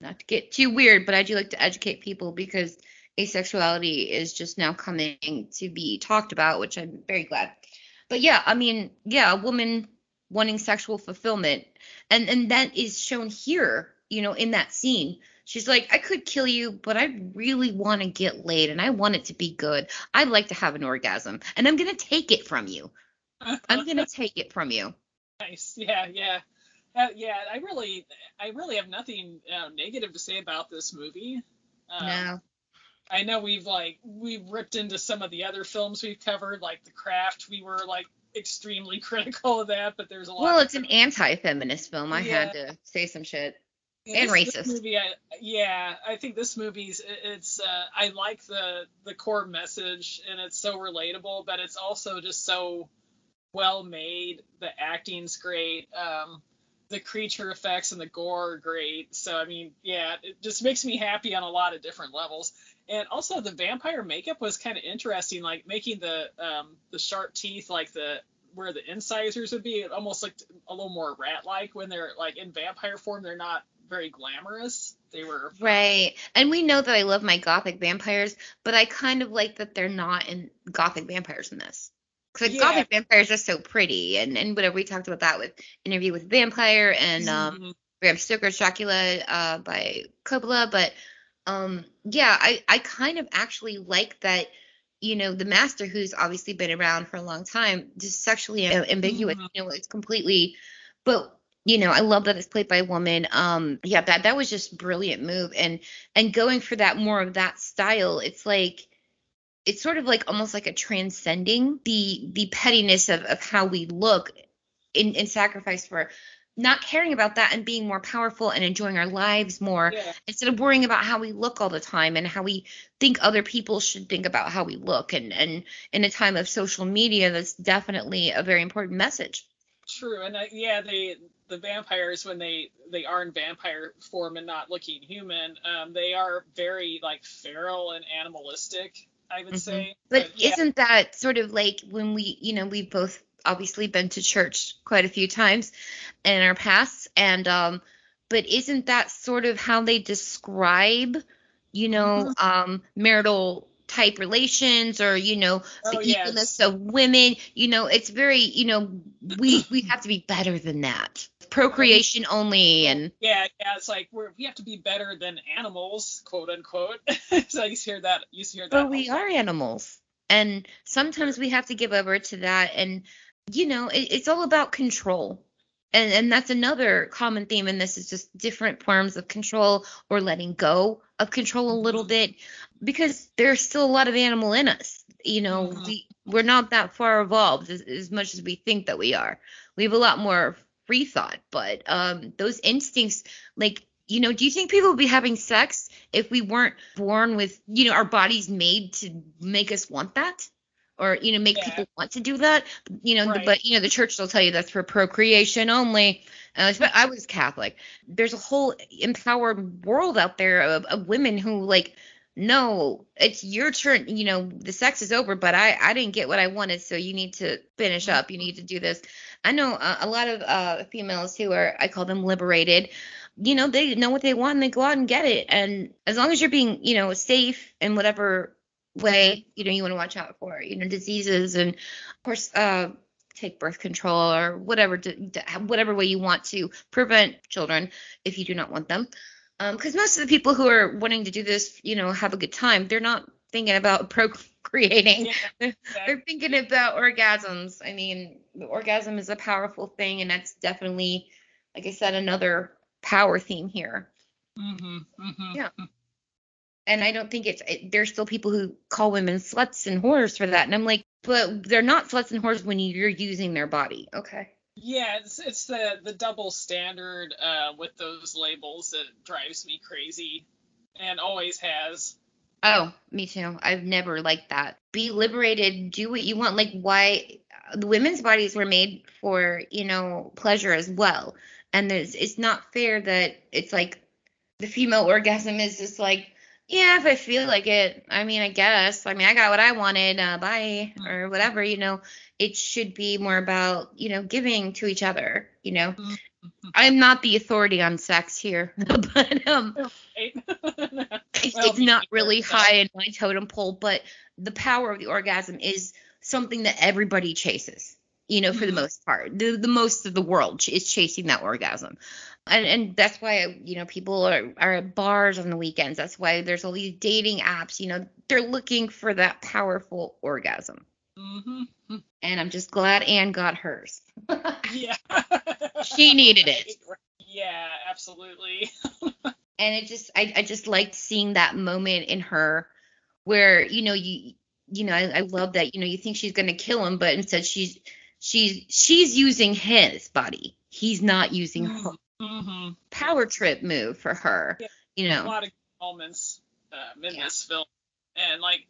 Speaker 1: not to get too weird, but I do like to educate people because asexuality is just now coming to be talked about, which I'm very glad. But yeah, I mean, yeah, a woman wanting sexual fulfillment, and and that is shown here, you know, in that scene. She's like, I could kill you, but I really want to get laid, and I want it to be good. I'd like to have an orgasm, and I'm gonna take it from you. I'm gonna take it from you.
Speaker 6: Nice. Yeah, yeah. Uh, yeah, I really, I really have nothing uh, negative to say about this movie. Um,
Speaker 1: No.
Speaker 6: I know we've like we've ripped into some of the other films we've covered, like The Craft. We were like extremely critical of that, but there's a lot.
Speaker 1: Well, it's an anti-feminist film. I had to say some shit.
Speaker 6: Yeah,
Speaker 1: and
Speaker 6: this- this
Speaker 1: racist.
Speaker 6: movie, I, yeah, I think this movie's it- it's uh, I like the the core message and it's so relatable, but it's also just so well made. The acting's great. Um, the creature effects and the gore are great. So I mean, yeah, it just makes me happy on a lot of different levels. And also the vampire makeup was kind of interesting, like making the um, the sharp teeth like the where the incisors would be. It almost looked a little more rat-like when they're like in vampire form. They're not very glamorous. They were
Speaker 1: Right. And we know that I love my gothic vampires, but I kind of like that they're not in gothic vampires in this. Because
Speaker 6: Yeah.
Speaker 1: gothic vampires are so pretty and, and whatever we talked about that with interview with vampire and um
Speaker 6: Mhm.
Speaker 1: Bram Stoker's Dracula uh by Coppola, but um yeah, I I kind of actually like that you know the master who's obviously been around for a long time just sexually ambiguous
Speaker 6: Mhm.
Speaker 1: you know it's completely but you know i love that it's played by a woman um yeah that that was just brilliant move and and going for that more of that style it's like it's sort of like almost like a transcending the the pettiness of of how we look in sacrifice for not caring about that and being more powerful and enjoying our lives more
Speaker 6: yeah.
Speaker 1: instead of worrying about how we look all the time and how we think other people should think about how we look and and in a time of social media that's definitely a very important message
Speaker 6: True, and I, yeah, they the vampires when they they are in vampire form and not looking human, um, they are very like feral and animalistic. I would
Speaker 1: Mhm.
Speaker 6: say.
Speaker 1: but
Speaker 6: yeah,
Speaker 1: isn't that sort of like when we you know we've both obviously been to church quite a few times in our past and um but isn't that sort of how they describe you know um marital type relations or you know the
Speaker 6: Oh, yes.
Speaker 1: equalness of women you know it's very you know we we have to be better than that procreation only and
Speaker 6: yeah, yeah, it's like we're we have to be better than animals, quote unquote. so I used to hear that. Used to hear that.
Speaker 1: but we
Speaker 6: time.
Speaker 1: are animals and sometimes we have to give over to that and you know it, it's all about control and and that's another common theme in this is just different forms of control or letting go of control a little
Speaker 6: Mhm.
Speaker 1: bit because there's still a lot of animal in us you know
Speaker 6: Mhm.
Speaker 1: we we're not that far evolved as, as much as we think that we are we have a lot more free thought but um those instincts like you know do you think people would be having sex if we weren't born with you know our bodies made to make us want that or you know make
Speaker 6: Yeah.
Speaker 1: people want to do that you know
Speaker 6: Right.
Speaker 1: but you know the church will tell you that's for procreation only uh, but i was catholic there's a whole empowered world out there of, of women who like no it's your turn you know the sex is over but i i didn't get what i wanted so you need to finish up you need to do this. I know uh, a lot of uh females who are i call them liberated you know they know what they want and they go out and get it and as long as you're being you know safe in whatever way you know you want to watch out for you know diseases and of course uh take birth control or whatever to, to- whatever way you want to prevent children if you do not want them because most of the people who are wanting to do this you know have a good time they're not thinking about procreating
Speaker 6: Yeah,
Speaker 1: they're,
Speaker 6: exactly.
Speaker 1: they're thinking about orgasms i mean the orgasm is a powerful thing and that's definitely like i said another power theme here
Speaker 6: Mhm, mhm.
Speaker 1: Yeah. and I don't think it's it, there's still people who call women sluts and whores for that, and I'm like, but they're not sluts and whores when you're using their body. Okay.
Speaker 6: Yeah, it's it's the the double standard uh, with those labels that drives me crazy, and always has.
Speaker 1: Oh, me too. I've never liked that. Be liberated. Do what you want. Like why the women's bodies were made for you know pleasure as well, and there's it's not fair that it's like the female orgasm is just like Yeah, if I feel like it. I mean, I guess. I mean, I got what I wanted. Uh, bye or whatever. You know, it should be more about you know giving to each other. You know,
Speaker 6: Mhm.
Speaker 1: I'm not the authority on sex here, but um, it's,
Speaker 6: Well,
Speaker 1: it's not really high in my totem pole. But the power of the orgasm is something that everybody chases. You know, for the
Speaker 6: Mhm.
Speaker 1: most part, the the most of the world is chasing that orgasm. And, and that's why you know people are, are at bars on the weekends. That's why there's all these dating apps. You know, they're looking for that powerful orgasm.
Speaker 6: Mhm.
Speaker 1: And I'm just glad Anne got hers.
Speaker 6: Yeah.
Speaker 1: She needed it.
Speaker 6: Yeah, absolutely.
Speaker 1: and it just I, I just liked seeing that moment in her where you know you you know I, I love that you know you think she's gonna kill him but instead she's she's she's using his body he's not using her
Speaker 6: hmm
Speaker 1: power trip move for her
Speaker 6: Yeah.
Speaker 1: you know, A
Speaker 6: lot of moments um, in
Speaker 1: Yeah.
Speaker 6: this film, and like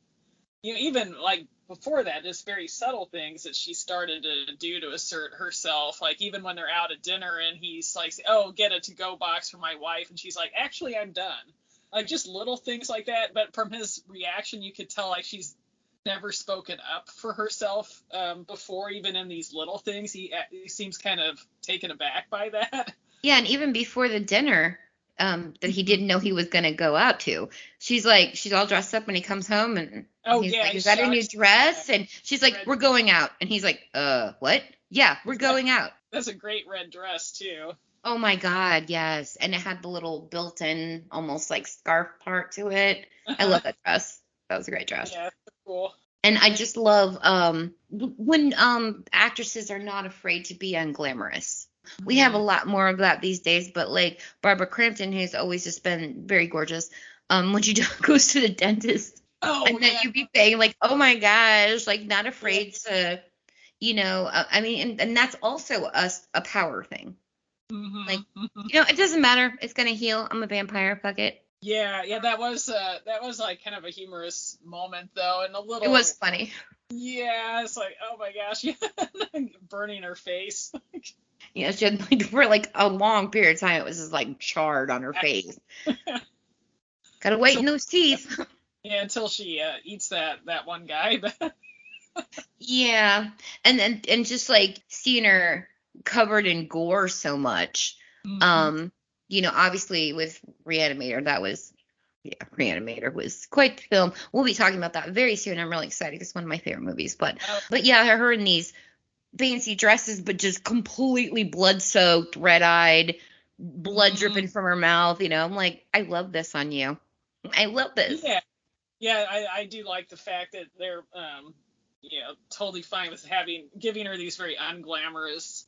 Speaker 6: you know, even like before that, just very subtle things that she started to do to assert herself. Like even when they're out at dinner and he's like, "Oh, get a to-go box for my wife," and she's like, "Actually, I'm done." Like just little things like that. But from his reaction, you could tell like she's never spoken up for herself um, before, even in these little things. He, he seems kind of taken aback by that.
Speaker 1: yeah and even before the dinner um that he didn't know he was gonna go out to she's like she's all dressed up when he comes home and
Speaker 6: Oh,
Speaker 1: he's
Speaker 6: yeah,
Speaker 1: like is that a new dress and she's like we're going out and he's like uh what yeah we're going out
Speaker 6: That's a great red dress too.
Speaker 1: Oh my god, yes. And it had the little built-in almost like scarf part to it. I love that dress. That was a great dress.
Speaker 6: Yeah, cool.
Speaker 1: And I just love um when um actresses are not afraid to be unglamorous. We have a lot more of that these days, but like Barbara Crampton, who's always just been very gorgeous, um, when she goes to the dentist
Speaker 6: Oh,
Speaker 1: and then you be saying like, oh my gosh, like not afraid to, you know, uh, I mean, and, and that's also a, a power thing.
Speaker 6: Mhm,
Speaker 1: like-
Speaker 6: mhm.
Speaker 1: You know, it doesn't matter. It's gonna heal. I'm a vampire. Fuck it.
Speaker 6: yeah, yeah, that was uh that was like kind of a humorous moment though, and a little.
Speaker 1: It was funny.
Speaker 6: Yeah, it's like oh my gosh, burning her face.
Speaker 1: Know, she had, like for like a long period of time, it was just like charred on her face. Gotta wait in those teeth.
Speaker 6: yeah, until she uh, eats that that one guy.
Speaker 1: Yeah, and then and just like seeing her covered in gore so much.
Speaker 6: Mm-hmm.
Speaker 1: Um, you know, obviously with Reanimator, that was yeah, Reanimator was quite the film. We'll be talking about that very soon. I'm really excited. It's one of my favorite movies. But
Speaker 6: Oh.
Speaker 1: but yeah, her in these fancy dresses, but just completely blood soaked, red eyed, blood
Speaker 6: Mhm.
Speaker 1: dripping from her mouth. You know, I'm like, I love this on you. I love this.
Speaker 6: yeah, yeah, I, I do like the fact that they're um you know totally fine with having giving her these very unglamorous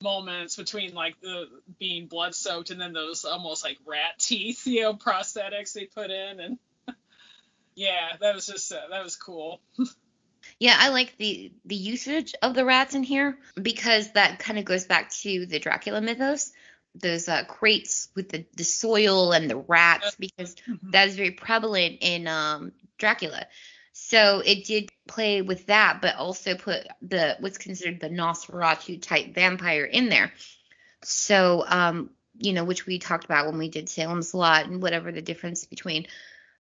Speaker 6: moments between like the being blood soaked and then those almost like rat teeth you know prosthetics they put in and yeah that was just uh, that was cool
Speaker 1: Yeah, I like the the usage of the rats in here because that kind of goes back to the Dracula mythos. Those uh, crates with the, the soil and the rats because that is very prevalent in um, Dracula. So it did play with that, but also put the what's considered the Nosferatu type vampire in there. So um, you know, which we talked about when we did Salem's Lot and whatever the difference between.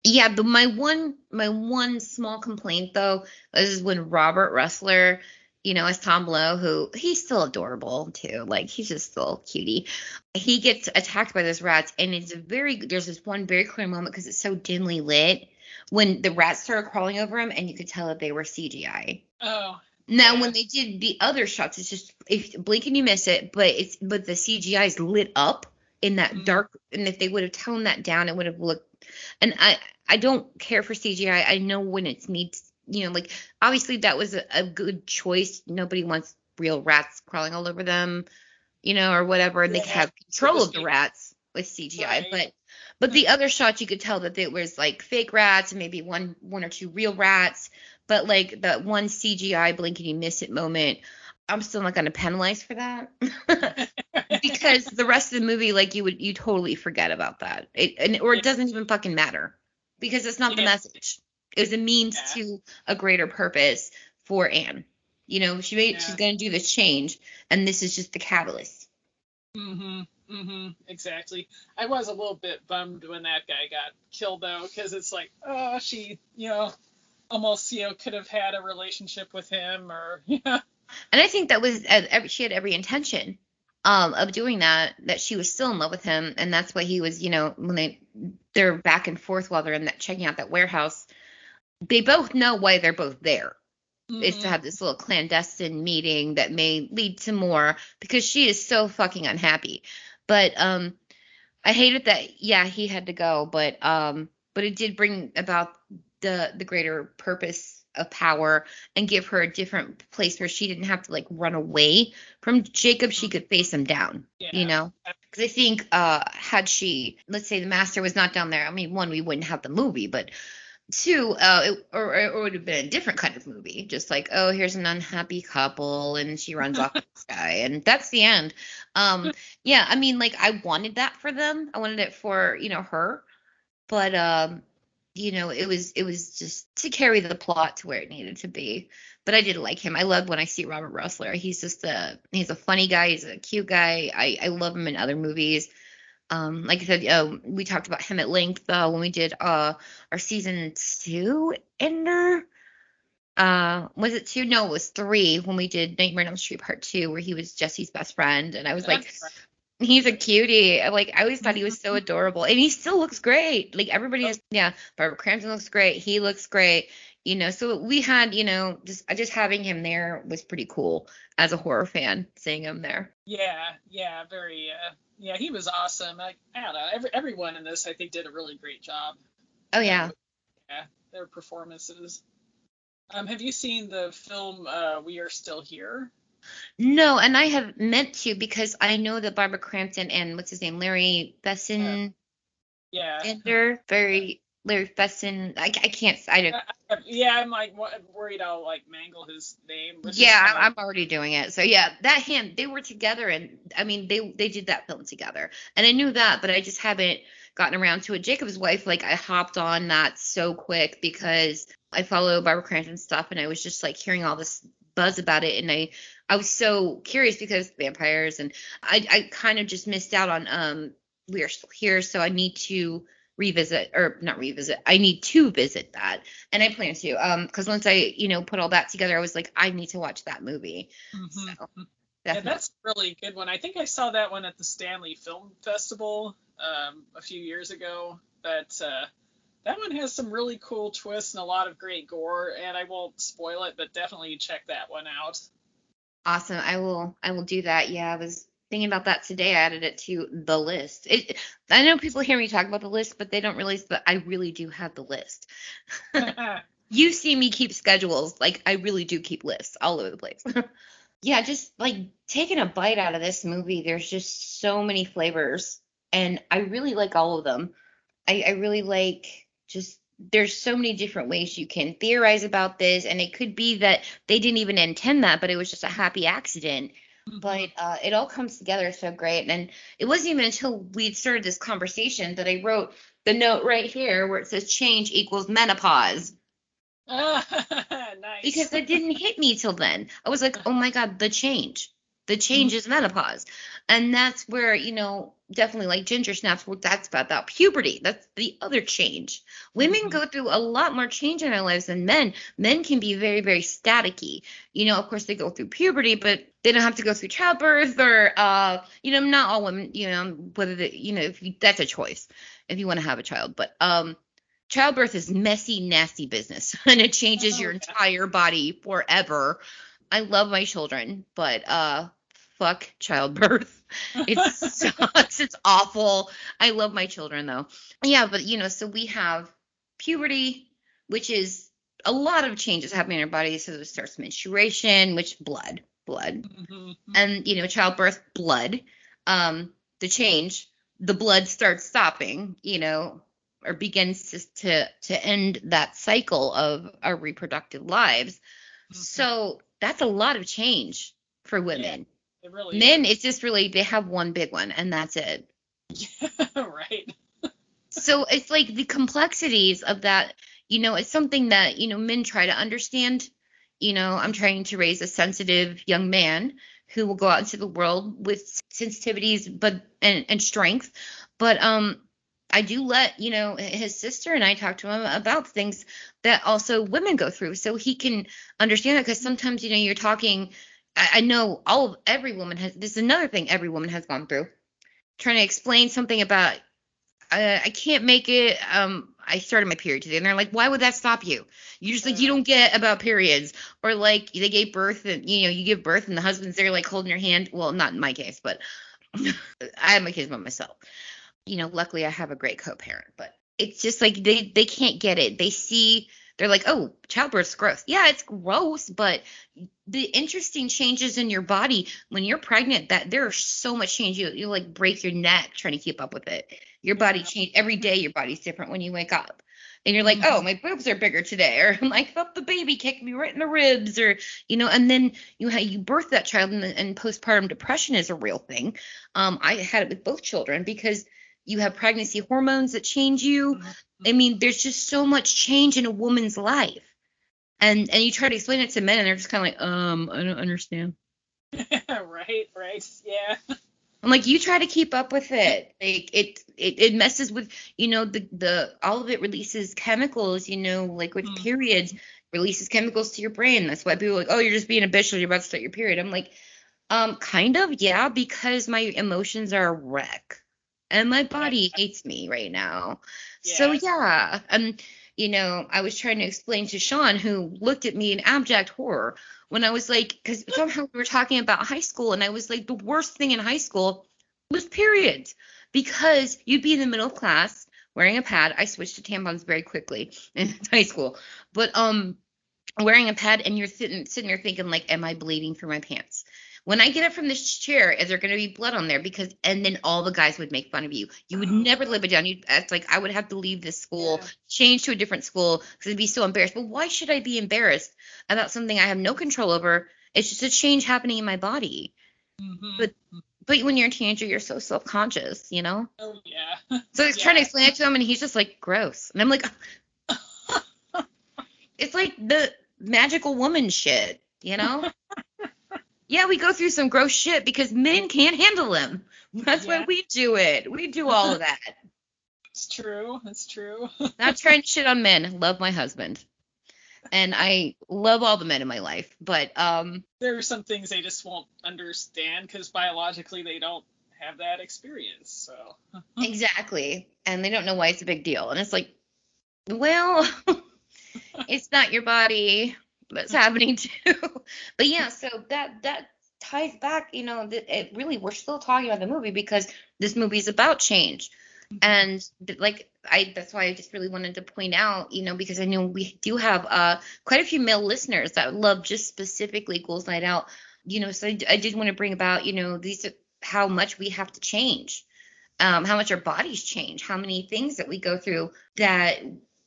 Speaker 1: Yeah, my one my one small complaint though is when Robert Rusler, you know, as Tom Blow, who he's still adorable too. Like he's just still cutie. He gets attacked by those rats, and it's a very there's this one very clear moment because it's so dimly lit when the rats started crawling over him, and you could tell that they were CGI.
Speaker 6: oh
Speaker 1: Now,
Speaker 6: Yeah.
Speaker 1: when they did the other shots, it's just if you blink and you miss it, but it's but the CGI is lit up in that
Speaker 6: Mhm.
Speaker 1: dark, and if they would have toned that down, it would have looked. And I I don't care for CGI. I know when it's needs, you know, like obviously that was a, a good choice. Nobody wants real rats crawling all over them, you know, or whatever. And they can have control of the rats with CGI,
Speaker 6: Right.
Speaker 1: but. But the mm-hmm. other shots, you could tell that it was like fake rats and maybe one one or two real rats. But like that one CGI blink and you miss it moment, I'm still not gonna penalize for that because the rest of the movie, like you would you totally forget about that, it, and or it doesn't even fucking matter because it's not the message. It was a means
Speaker 6: Yeah.
Speaker 1: to a greater purpose for Anne. You know, she made she's gonna do this change, and this is just the catalyst.
Speaker 6: Mhm. Mm Mhm. Exactly. I was a little bit bummed when that guy got killed though, because it's like, oh, she, you know, almost, you know, could have had a relationship with him, or yeah.
Speaker 1: And I think that was uh, she had every intention um, of doing that. That she was still in love with him, and that's why he was, you know, when they they're back and forth while they're in that checking out that warehouse. They both know why they're both there. Is to
Speaker 6: Mhm.
Speaker 1: have this little clandestine meeting that may lead to more because she is so fucking unhappy. But um, I hated that. Yeah, he had to go, but um, but it did bring about the the greater purpose of power and give her a different place where she didn't have to like run away from Jakob. She could face him down,
Speaker 6: Yeah.
Speaker 1: you know? Because I think uh, had she, let's say the master was not down there. I mean, one, we wouldn't have the movie, but two, uh, it, or, or it would have been a different kind of movie. Just like, oh, here's an unhappy couple and she runs off with this guy, and that's the end. Um, yeah, I mean, like I wanted that for them. I wanted it for you know her, but um, you know, it was it was just to carry the plot to where it needed to be. But I did like him. I love when I see Robert Rusler. He's just a he's a funny guy. He's a cute guy. I I love him in other movies. Um, like I said, uh, we talked about him at length uh, when we did uh our season two ender. Uh, was it two? No, it was three when we did Nightmare on Elm Street Part Two, where he was Jesse's best friend, and I was like, He's a cutie. I, Like I always thought he was so adorable, and he still looks great. Like everybody is, yeah. Barbara Crampton looks great. He looks great. You know, so we had, you know, just just having him there was pretty cool as a horror fan, seeing him there.
Speaker 6: Yeah, yeah, very. Uh, yeah, he was awesome. I, I don't know. Every, everyone in this, I think, did a really great job.
Speaker 1: Oh yeah,
Speaker 6: Yeah, their performances. Um, have you seen the film uh, We Are Still Here?
Speaker 1: no, and I have meant to because I know that Barbara Crampton and what's his name, Larry Besson,
Speaker 6: Yeah.
Speaker 1: Ender, very Larry Besson. I, I can't. I don't.
Speaker 6: Uh, yeah, I'm like worried I'll like mangle his name.
Speaker 1: Yeah. I'm already doing it. So yeah, that him, they were together, and I mean, they they did that film together, and I knew that, but I just haven't gotten around to it. Jakob's wife, like I hopped on that so quick because I follow Barbara Crampton stuff, and I was just like hearing all this buzz about it, and I I was so curious because vampires, and I I kind of just missed out on um we are still here, so I need to revisit or not revisit i need to visit that and i plan to um because once i you know put all that together i was like i need to watch that movie
Speaker 6: Mhm.
Speaker 1: so
Speaker 6: Yeah, that's a really good one. I think I saw that one at the Stanley Film Festival um, a few years ago. But uh, that one has some really cool twists and a lot of great gore. And I won't spoil it, but definitely check that one out.
Speaker 1: awesome i will i will do that yeah i was thinking about that today i added it to the list. It, i know people hear me talk about the list but they don't realize that i really do have the list. You see me keep schedules. Like i really do keep lists all over the place. Yeah just like taking a bite out of this movie there's just so many flavors and i really like all of them. I, I really like just there's so many different ways you can theorize about this and it could be that they didn't even intend that but it was just a happy accident but uh, it all comes together so great. And it wasn't even until we started this conversation that I wrote the note right here where it says change equals menopause
Speaker 6: nice.
Speaker 1: because it didn't hit me till then. I was like, oh my God, the change. The change is menopause. And that's where, you know, definitely like ginger snaps, well, that's about that puberty. That's the other change. Women
Speaker 6: Mhm.
Speaker 1: go through a lot more change in their lives than men. Men can be very, very staticky. You know, of course they go through puberty, but they don't have to go through childbirth or uh, you know, not all women, you know, whether they, you know, if you, that's a choice if you want to have a child. But um childbirth is messy, nasty business and it changes
Speaker 6: Oh,
Speaker 1: your
Speaker 6: yeah.
Speaker 1: entire body forever. I love my children, but uh fuck childbirth. It sucks. It's awful. I love my children though. Yeah, but you know, so we have puberty, which is a lot of changes happening in our body. So it starts menstruation, which blood, blood,
Speaker 6: Mhm.
Speaker 1: and you know, childbirth, blood. Um, the change, the blood starts stopping, you know, or begins to to, to end that cycle of our reproductive lives. So that's a lot of change for women.
Speaker 6: It really
Speaker 1: Men, it's just really they have one big one and that's it.
Speaker 6: right.
Speaker 1: So it's like the complexities of that, you know, it's something that, you know, men try to understand. You know, I'm trying to raise a sensitive young man who will go out into the world with sensitivities but and, and strength. But um I do let, you know, his sister and I talk to him about things that also women go through so he can understand that because sometimes, you know, you're talking I, I know all of every woman has this is another thing every woman has gone through. Trying to explain something about uh, I can't make it. Um, I started my period today, and they're like, "Why would that stop you? You just like you don't get about periods, or like they gave birth, and you know you give birth, and the husband's there like holding your hand. Well, not in my case, but I have my kids by myself. You know, luckily I have a great co-parent, but it's just like they they can't get it. They see they're like, oh, childbirth's gross. Yeah, it's gross, but the interesting changes in your body when you're pregnant, that there's so much change. You you like break your neck trying to keep up with it. Your body change every day. Your body's different when you wake up. And you're like, oh, my boobs are bigger today, or I'm like, oh, the baby kicked me right in the ribs, or you know, and then you have you birth that child, and, and postpartum depression is a real thing. Um, I had it with both children because you have pregnancy hormones that change you. I mean, there's just so much change in a woman's life. And and you try to explain it to men and they're just kind of like, um, I don't understand.
Speaker 6: right, right, yeah.
Speaker 1: I'm like, you try to keep up with it. Like it, it, it messes with, you know, the the all of it releases chemicals, you know, like with
Speaker 6: Mm.
Speaker 1: periods, releases chemicals to your brain. That's why people are like, oh, you're just being a bitch when you're about to start your period. I'm like, um, kind of, yeah, because my emotions are a wreck, and my body hates me right now. So
Speaker 6: Yeah.
Speaker 1: um, you know, I was trying to explain to Sean, who looked at me in abject horror when I was like, because somehow we were talking about high school, and I was like, the worst thing in high school was periods, because you'd be in the middle of class wearing a pad. I switched to tampons very quickly in high school, but um, wearing a pad, and you're sitting sitting there thinking like, am I bleeding through my pants? When I get up from this chair, is there going to be blood on there? Because and then all the guys would make fun of you. You would never live it down. You it's like I would have to leave this school,
Speaker 6: Yeah.
Speaker 1: change to a different school because I'd be so embarrassed. But why should I be embarrassed about something I have no control over? It's just a change happening in my body.
Speaker 6: Mhm.
Speaker 1: But- But when you're a teenager, you're so self-conscious, you know.
Speaker 6: oh yeah.
Speaker 1: So I was trying to explain it to him, and he's just like, gross. And I'm like, it's like the magical woman shit, you know? yeah, we go through some gross shit because men can't handle them. That's why we do it. We do all of that.
Speaker 6: It's true. It's true.
Speaker 1: Not trying to shit on men. Love my husband. And I love all the men in my life. But um
Speaker 6: there are some things they just won't understand because biologically they don't have that experience. So
Speaker 1: exactly. And they don't know why it's a big deal. And it's like, well, it's not your body that's happening too. but yeah, so that that ties back, you know, that it really we're still talking about the movie because this movie is about change. And like I that's why I just really wanted to point out, you know, because I know we do have uh quite a few male listeners that love just specifically Ghouls Night Out. You know, so I did want to bring about, you know, these how much we have to change um, how much our bodies change, how many things that we go through that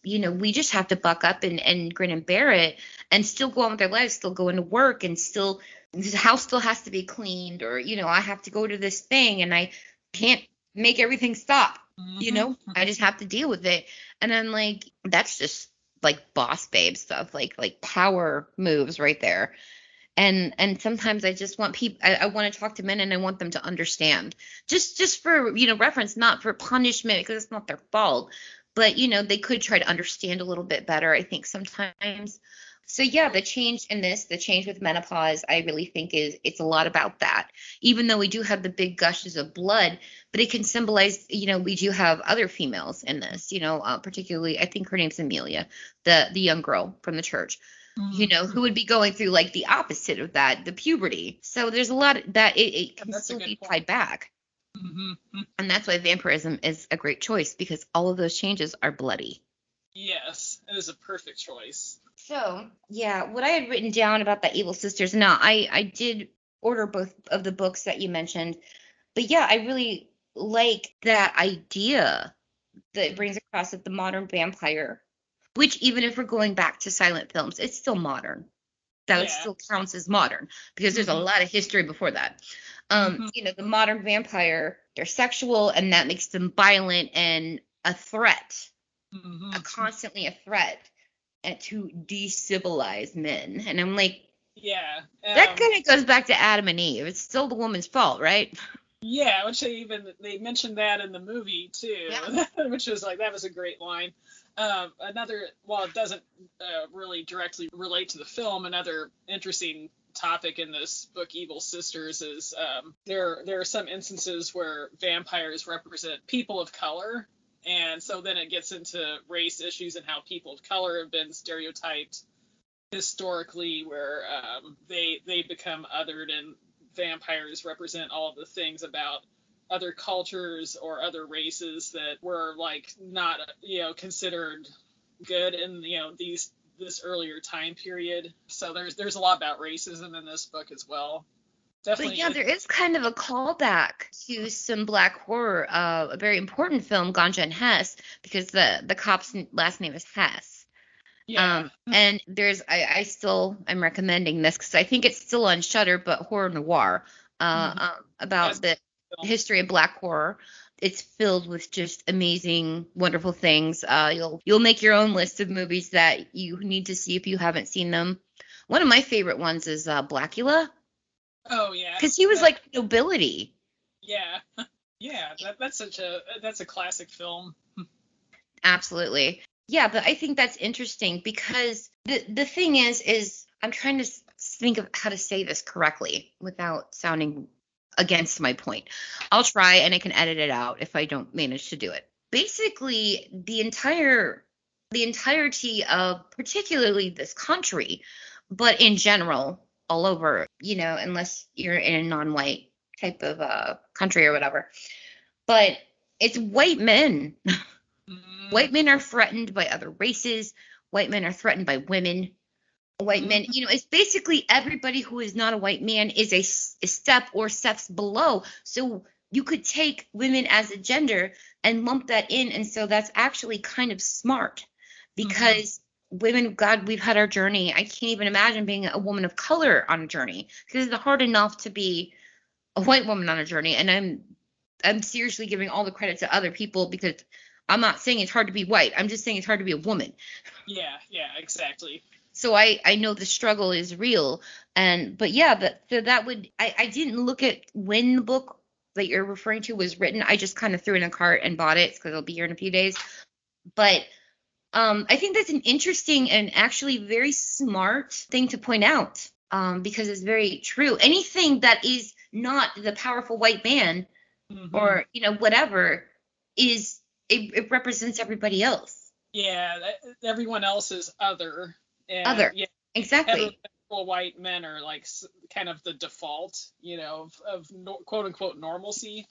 Speaker 1: you know we just have to buck up and, and grin and bear it and still go on with our lives, still go into work and still the house still has to be cleaned or you know I have to go to this thing and I can't make everything stop. You mm-hmm, know, mm-hmm. I just have to deal with it. And I'm like, that's just like boss babe stuff, like like power moves right there and and sometimes i just want people I, I want to talk to men and i want them to understand just just for you know reference not for punishment because it's not their fault but you know they could try to understand a little bit better i think sometimes so yeah the change in this the change with menopause i really think is it's a lot about that even though we do have the big gushes of blood but it can symbolize you know we do have other females in this you know uh, particularly i think her name's amelia the the young girl from the church you know, who would be going through like the opposite of that, the puberty. So there's a lot of, that it, it can still be tied back.
Speaker 6: Hmm
Speaker 1: And that's why vampirism is a great choice because all of those changes are bloody.
Speaker 6: Yes, it is a perfect choice.
Speaker 1: So yeah, what I had written down about the evil sisters, now I I did order both of the books that you mentioned, but yeah, I really like that idea that it brings across that the modern vampire, which even if we're going back to silent films, it's still modern. That it
Speaker 6: Yeah.
Speaker 1: still counts as modern because there's a
Speaker 6: Mhm.
Speaker 1: lot of history before that. Um,
Speaker 6: Mhm.
Speaker 1: you know, the modern vampire, they're sexual and that makes them violent and a threat
Speaker 6: hmm
Speaker 1: a constantly a threat and to decivilize men. And I'm like,
Speaker 6: Yeah.
Speaker 1: That
Speaker 6: um,
Speaker 1: kind of goes back to Adam and Eve. It's still the woman's fault, right?
Speaker 6: Yeah, which they even they mentioned that in the movie too,
Speaker 1: Yeah.
Speaker 6: which was like that was a great line. Um, another, while it doesn't uh, really directly relate to the film, another interesting topic in this book, Evil Sisters, is um, there there are some instances where vampires represent people of color, and so then it gets into race issues and how people of color have been stereotyped historically, where um, they they become othered and vampires represent all the things about other cultures or other races that were like not you know considered good in you know these this earlier time period so there's there's a lot about racism in this book as well definitely
Speaker 1: But yeah, there is kind of a callback to some black horror, uh, a very important film, Ganja and Hess, because the the cop's last name is Hess.
Speaker 6: yeah
Speaker 1: Um, and there's I, I still am recommending this because I think it's still on Shudder, but Horror Noire, uh,
Speaker 6: Mhm.
Speaker 1: um, about
Speaker 6: Yes.
Speaker 1: the history of black horror. It's filled with just amazing, wonderful things. Uh, you'll you'll make your own list of movies that you need to see if you haven't seen them. One of my favorite ones is uh, Blackula
Speaker 6: oh yeah
Speaker 1: because he was
Speaker 6: That-
Speaker 1: like nobility.
Speaker 6: yeah yeah that, that's such a that's a classic film
Speaker 1: Absolutely. Yeah, but I think that's interesting because the the thing is is I'm trying to think of how to say this correctly without sounding against my point. I'll try and I can edit it out if I don't manage to do it. Basically, the entire the entirety of particularly this country, but in general all over, you know, unless you're in a non-white type of uh country or whatever. But it's white men
Speaker 6: Mhm.
Speaker 1: White men are threatened by other races. White men are threatened by women. White men, mm-hmm. you know, it's basically everybody who is not a white man is a step or steps below. So you could take women as a gender and lump that in. And so that's actually kind of smart because mm-hmm. women, God, we've had our journey. I can't even imagine being a woman of color on a journey because it's hard enough to be a white woman on a journey. And I'm, I'm seriously giving all the credit to other people because I'm not saying it's hard to be white. I'm just saying it's hard to be a woman.
Speaker 6: yeah yeah exactly
Speaker 1: So I I know the struggle is real. And but yeah, that so that would I I didn't look at when the book that you're referring to was written. I just kind of threw it in a cart and bought it because it'll be here in a few days. But um, I think that's an interesting and actually very smart thing to point out um, because it's very true. Anything that is not the powerful white man
Speaker 6: Mhm.
Speaker 1: or you know whatever is it, it represents everybody else.
Speaker 6: yeah that, everyone else is other and
Speaker 1: Other.
Speaker 6: yeah
Speaker 1: Exactly.
Speaker 6: white men are like kind of the default, you know, of, of quote unquote normalcy.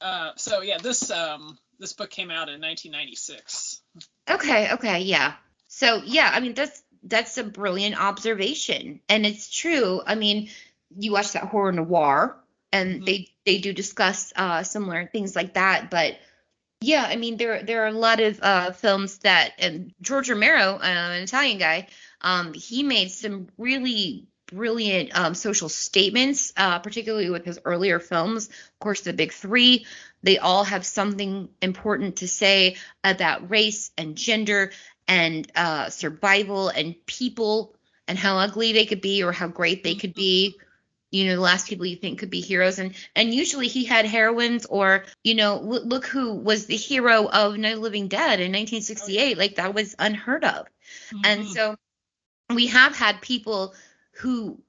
Speaker 6: Uh, so yeah, this um this book came out in 1996.
Speaker 1: Okay, okay, yeah. So yeah, I mean that's that's a brilliant observation, and it's true. I mean, you watch that Horror Noire, and
Speaker 6: Mhm.
Speaker 1: they they do discuss uh, similar things like that, but yeah, I mean there there are a lot of uh, films that and George Romero, uh, an Italian guy, um, he made some really brilliant um, social statements, uh, particularly with his earlier films. Of course, the big three, they all have something important to say about race and gender and uh, survival and people and how ugly they could be or how great they could be. You know, the last people you think could be heroes, and and usually he had heroines, or you know, w- look who was the hero of Night of the Living Dead in 1968. Like that was unheard of. And
Speaker 6: Mhm.
Speaker 1: so we have had people who,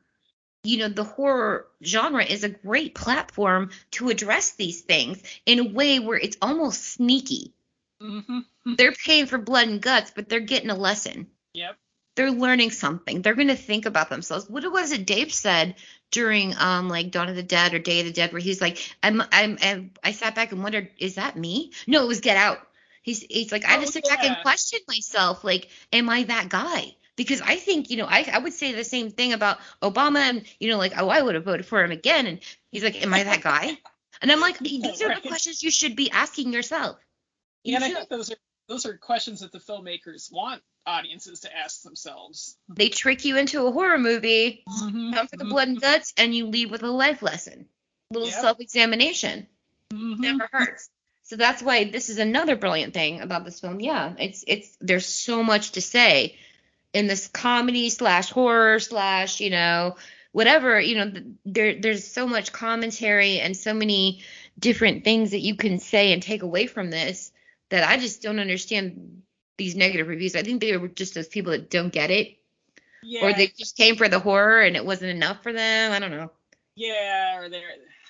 Speaker 1: you know, the horror genre is a great platform to address these things in a way where it's almost sneaky.
Speaker 6: Mhm.
Speaker 1: They're paying for blood and guts, but they're getting a lesson.
Speaker 6: Yep.
Speaker 1: They're learning something. They're going to think about themselves. What was it Dave said during um like Dawn of the Dead or Day of the Dead where he's like I'm I'm, I'm I sat back and wondered is that me? No, it was Get Out. He's he's like I had to
Speaker 6: Oh,
Speaker 1: sit back and
Speaker 6: yeah.
Speaker 1: question myself like am I that guy? Because I think you know I I would say the same thing about Obama and you know like oh I would have voted for him again and he's like am I that guy? And I'm like these are the questions you should be asking yourself. You
Speaker 6: Yeah, and I think those are those are questions that the filmmakers want audiences to ask themselves.
Speaker 1: They trick you into a horror movie
Speaker 6: Mhm.
Speaker 1: come for the blood and guts and you leave with a life lesson a little
Speaker 6: Yep.
Speaker 1: self-examination
Speaker 6: Mhm.
Speaker 1: never hurts so that's why this is another brilliant thing about this film yeah it's it's there's so much to say in this comedy slash horror slash you know whatever you know there there's so much commentary and so many different things that you can say and take away from this that I just don't understand these negative reviews. I think they were just those people that don't get it
Speaker 6: Yeah.
Speaker 1: or they just came for the horror and it wasn't enough for them. I don't know.
Speaker 6: Yeah, or there.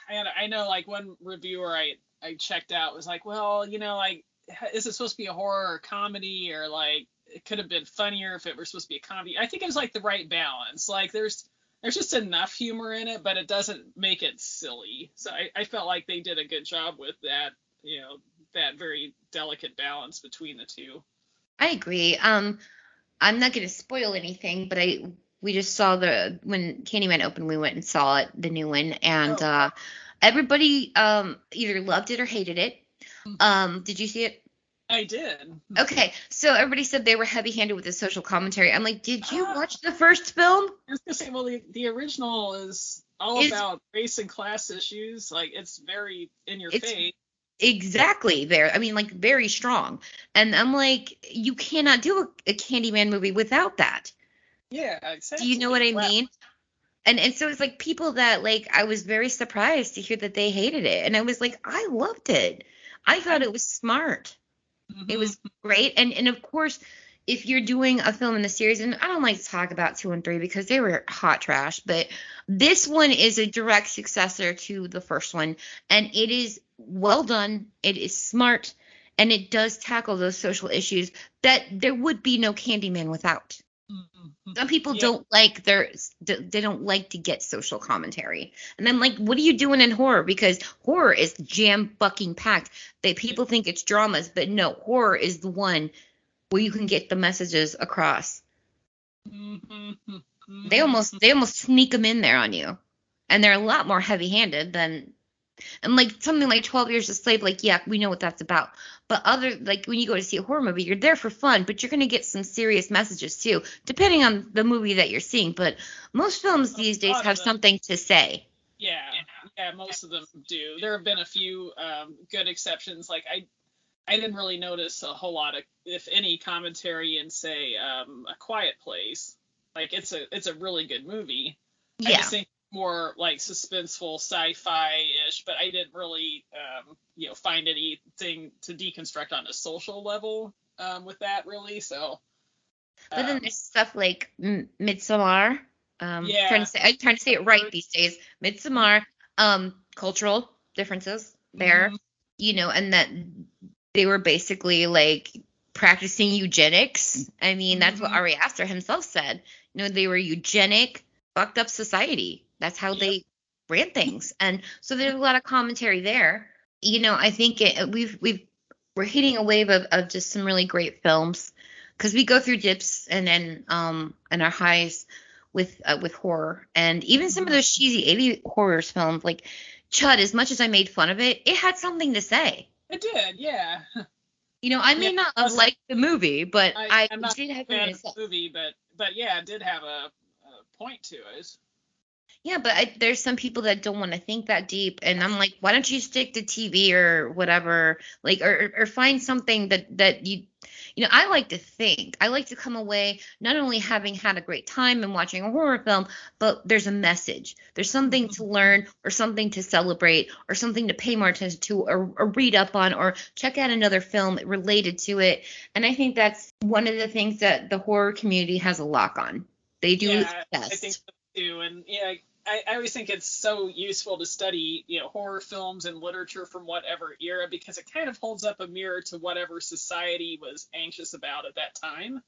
Speaker 6: I, I know like one reviewer I I checked out was like, well, you know, like is it supposed to be a horror or comedy or like it could have been funnier if it were supposed to be a comedy. I think it was like the right balance. Like there's there's just enough humor in it, but it doesn't make it silly. So I, I felt like they did a good job with that, you know, that very delicate balance between the two.
Speaker 1: I agree. Um, I'm not gonna spoil anything, but I we just saw the when Candyman opened, we went and saw it, the new one, and
Speaker 6: Oh.
Speaker 1: uh, everybody um either loved it or hated it.
Speaker 6: Mm.
Speaker 1: Um, did you see it?
Speaker 6: I did.
Speaker 1: Okay, so everybody said they were heavy-handed with the social commentary. I'm like, did you
Speaker 6: Ah.
Speaker 1: watch the first film?
Speaker 6: I was gonna say, well, the, the original is all
Speaker 1: Is-
Speaker 6: about race and class issues. Like it's very in your face.
Speaker 1: Exactly there. I mean, like very strong. And I'm like, you cannot do a, a Candyman movie without that.
Speaker 6: Yeah, exactly.
Speaker 1: Do you know what I mean? And and so it's like people that like I was very surprised to hear that they hated it, and I was like, I loved it. I thought it was smart. It
Speaker 6: mhm.
Speaker 1: was great, and and of course, if you're doing a film in the series, and I don't like to talk about two and three because they were hot trash, but this one is a direct successor to the first one, and it is well done. It is smart, and it does tackle those social issues that there would be no Candyman without.
Speaker 6: Mhm.
Speaker 1: Some people
Speaker 6: Yeah.
Speaker 1: don't like their they don't like to get social commentary. And I'm like, what are you doing in horror? Because horror is jam fucking packed. They people think it's dramas, but no, horror is the one where you can get the messages across.
Speaker 6: Mhm.
Speaker 1: They almost they almost sneak them in there on you. And they're a lot more heavy-handed than and like something like 12 Years a Slave, like, yeah, we know what that's about. But other, like, when you go to see a horror movie, you're there for fun, but you're going to get some serious messages too, depending on the movie that you're seeing. But most films these days have something to say.
Speaker 6: Yeah, yeah, most of them do. There have been a few um, good exceptions. Like I, I didn't really notice a whole lot of, if any, commentary in say um, a Quiet Place. Like it's a it's a really good movie. I
Speaker 1: Yeah.
Speaker 6: just think more like suspenseful sci-fi-ish, but I didn't really um, you know find anything to deconstruct on a social level um, with that really. So.
Speaker 1: But then
Speaker 6: um,
Speaker 1: there's stuff like M- Midsommar. Um,
Speaker 6: Yeah.
Speaker 1: trying to say, I'm trying to say it right these days. Midsommar. Um, cultural differences there.
Speaker 6: mhm.
Speaker 1: you know, and that they were basically like practicing eugenics. I mean, that's what
Speaker 6: Mhm.
Speaker 1: Ari Aster himself said. You know, they were eugenic, fucked up society. That's how
Speaker 6: Yep.
Speaker 1: they ran things. And so there's a lot of commentary there. You know, I think it, we've we've we're hitting a wave of, of just some really great films because we go through dips and then um and our highs with uh, with horror and even some of those cheesy 80 horrors films like Chud, as much as I made fun of it, it had something to say.
Speaker 6: It did, yeah.
Speaker 1: You know, I may
Speaker 6: Yeah,
Speaker 1: not have liked the movie, but I,
Speaker 6: I,
Speaker 1: did
Speaker 6: a
Speaker 1: have
Speaker 6: the movie, but but yeah, it did have a, a point to it.
Speaker 1: Yeah, but I, there's some people that don't want to think that deep, and I'm like, why don't you stick to TV or whatever, like, or or find something that that you, you know, I like to think. I like to come away not only having had a great time and watching a horror film, but there's a message. There's something to mm-hmm. learn, or something to celebrate, or something to pay more attention to, or, or read up on, or check out another film related to it. And I think that's one of the things that the horror community has a lock on. They do
Speaker 6: yeah,
Speaker 1: it
Speaker 6: I
Speaker 1: best.
Speaker 6: think so too. And yeah, I, I always think it's so useful to study, you know, horror films and literature from whatever era because it kind of holds up a mirror to whatever society was anxious about at that time.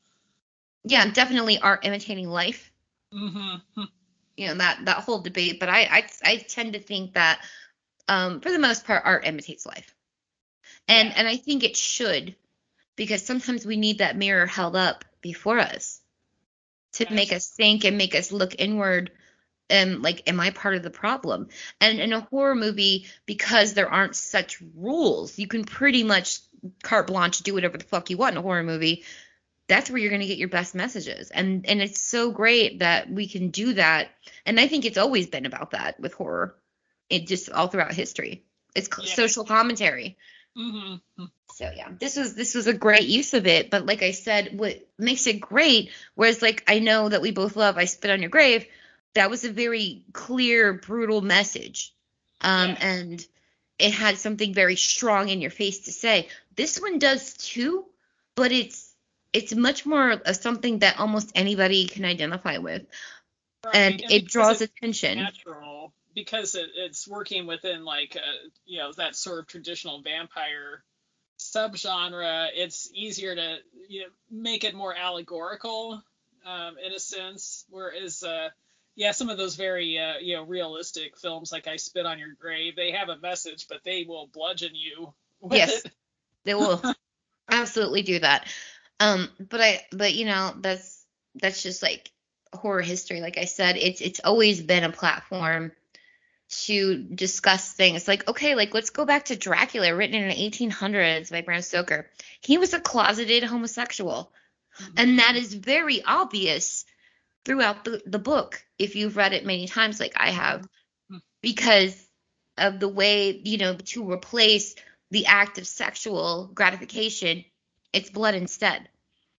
Speaker 1: yeah, definitely art imitating life.
Speaker 6: Mm-hmm.
Speaker 1: You know that that whole debate, but I I, I tend to think that um, for the most part, art imitates life, and
Speaker 6: Yeah.
Speaker 1: and I think it should because sometimes we need that mirror held up before us to make us think and make us look inward. And like, am I part of the problem? And in a horror movie, because there aren't such rules, you can pretty much carte blanche do whatever the fuck you want in a horror movie. That's where you're going to get your best messages. And and it's so great that we can do that. And i think it's always been about that with horror. It just all throughout history. It's
Speaker 6: Yeah.
Speaker 1: social commentary.
Speaker 6: Mm-hmm.
Speaker 1: So yeah, this was this was a great use of it. But like I said, what makes it great, whereas like I know that we both love I Spit on Your Grave, that was a very clear, brutal message. Um,
Speaker 6: Yeah.
Speaker 1: and it had something very strong in your face to say. This one does too, but it's it's much more of something that almost anybody can identify with, and
Speaker 6: Right,
Speaker 1: it draws attention.
Speaker 6: natural because it, it's working within like uh you know that sort of traditional vampire subgenre. It's easier to you know make it more allegorical um, in a sense, whereas uh, yeah, some of those very uh, you know realistic films like I Spit on Your Grave, they have a message, but they will bludgeon you. With
Speaker 1: Yes.
Speaker 6: it.
Speaker 1: They will absolutely do that. Um, but I, but you know, that's that's just like horror history. Like I said, it's it's always been a platform to discuss things. Like okay, like let's go back to Dracula, written in the 1800s by Bram Stoker. He was a closeted homosexual, and that is very obvious throughout the the book if you've read it many times, like I have, because of the way you know to replace the act of sexual gratification, it's blood instead.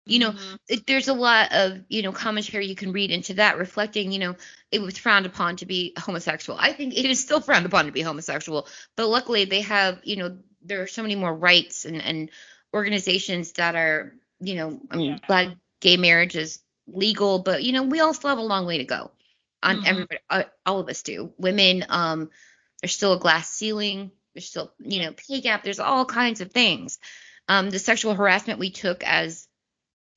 Speaker 1: You know,
Speaker 6: Mhm.
Speaker 1: it, there's a lot of you know commentary you can read into that, reflecting you know it was frowned upon to be homosexual. I think it is still frowned upon to be homosexual, but luckily they have you know there are so many more rights and and organizations that are you know I mean
Speaker 6: Yeah.
Speaker 1: glad gay marriage is legal, but you know we all still have a long way to go. On
Speaker 6: Mhm.
Speaker 1: everybody, uh, all of us do. Women, um, there's still a glass ceiling. There's still, you know, pay gap. There's all kinds of things. Um, the sexual harassment we took as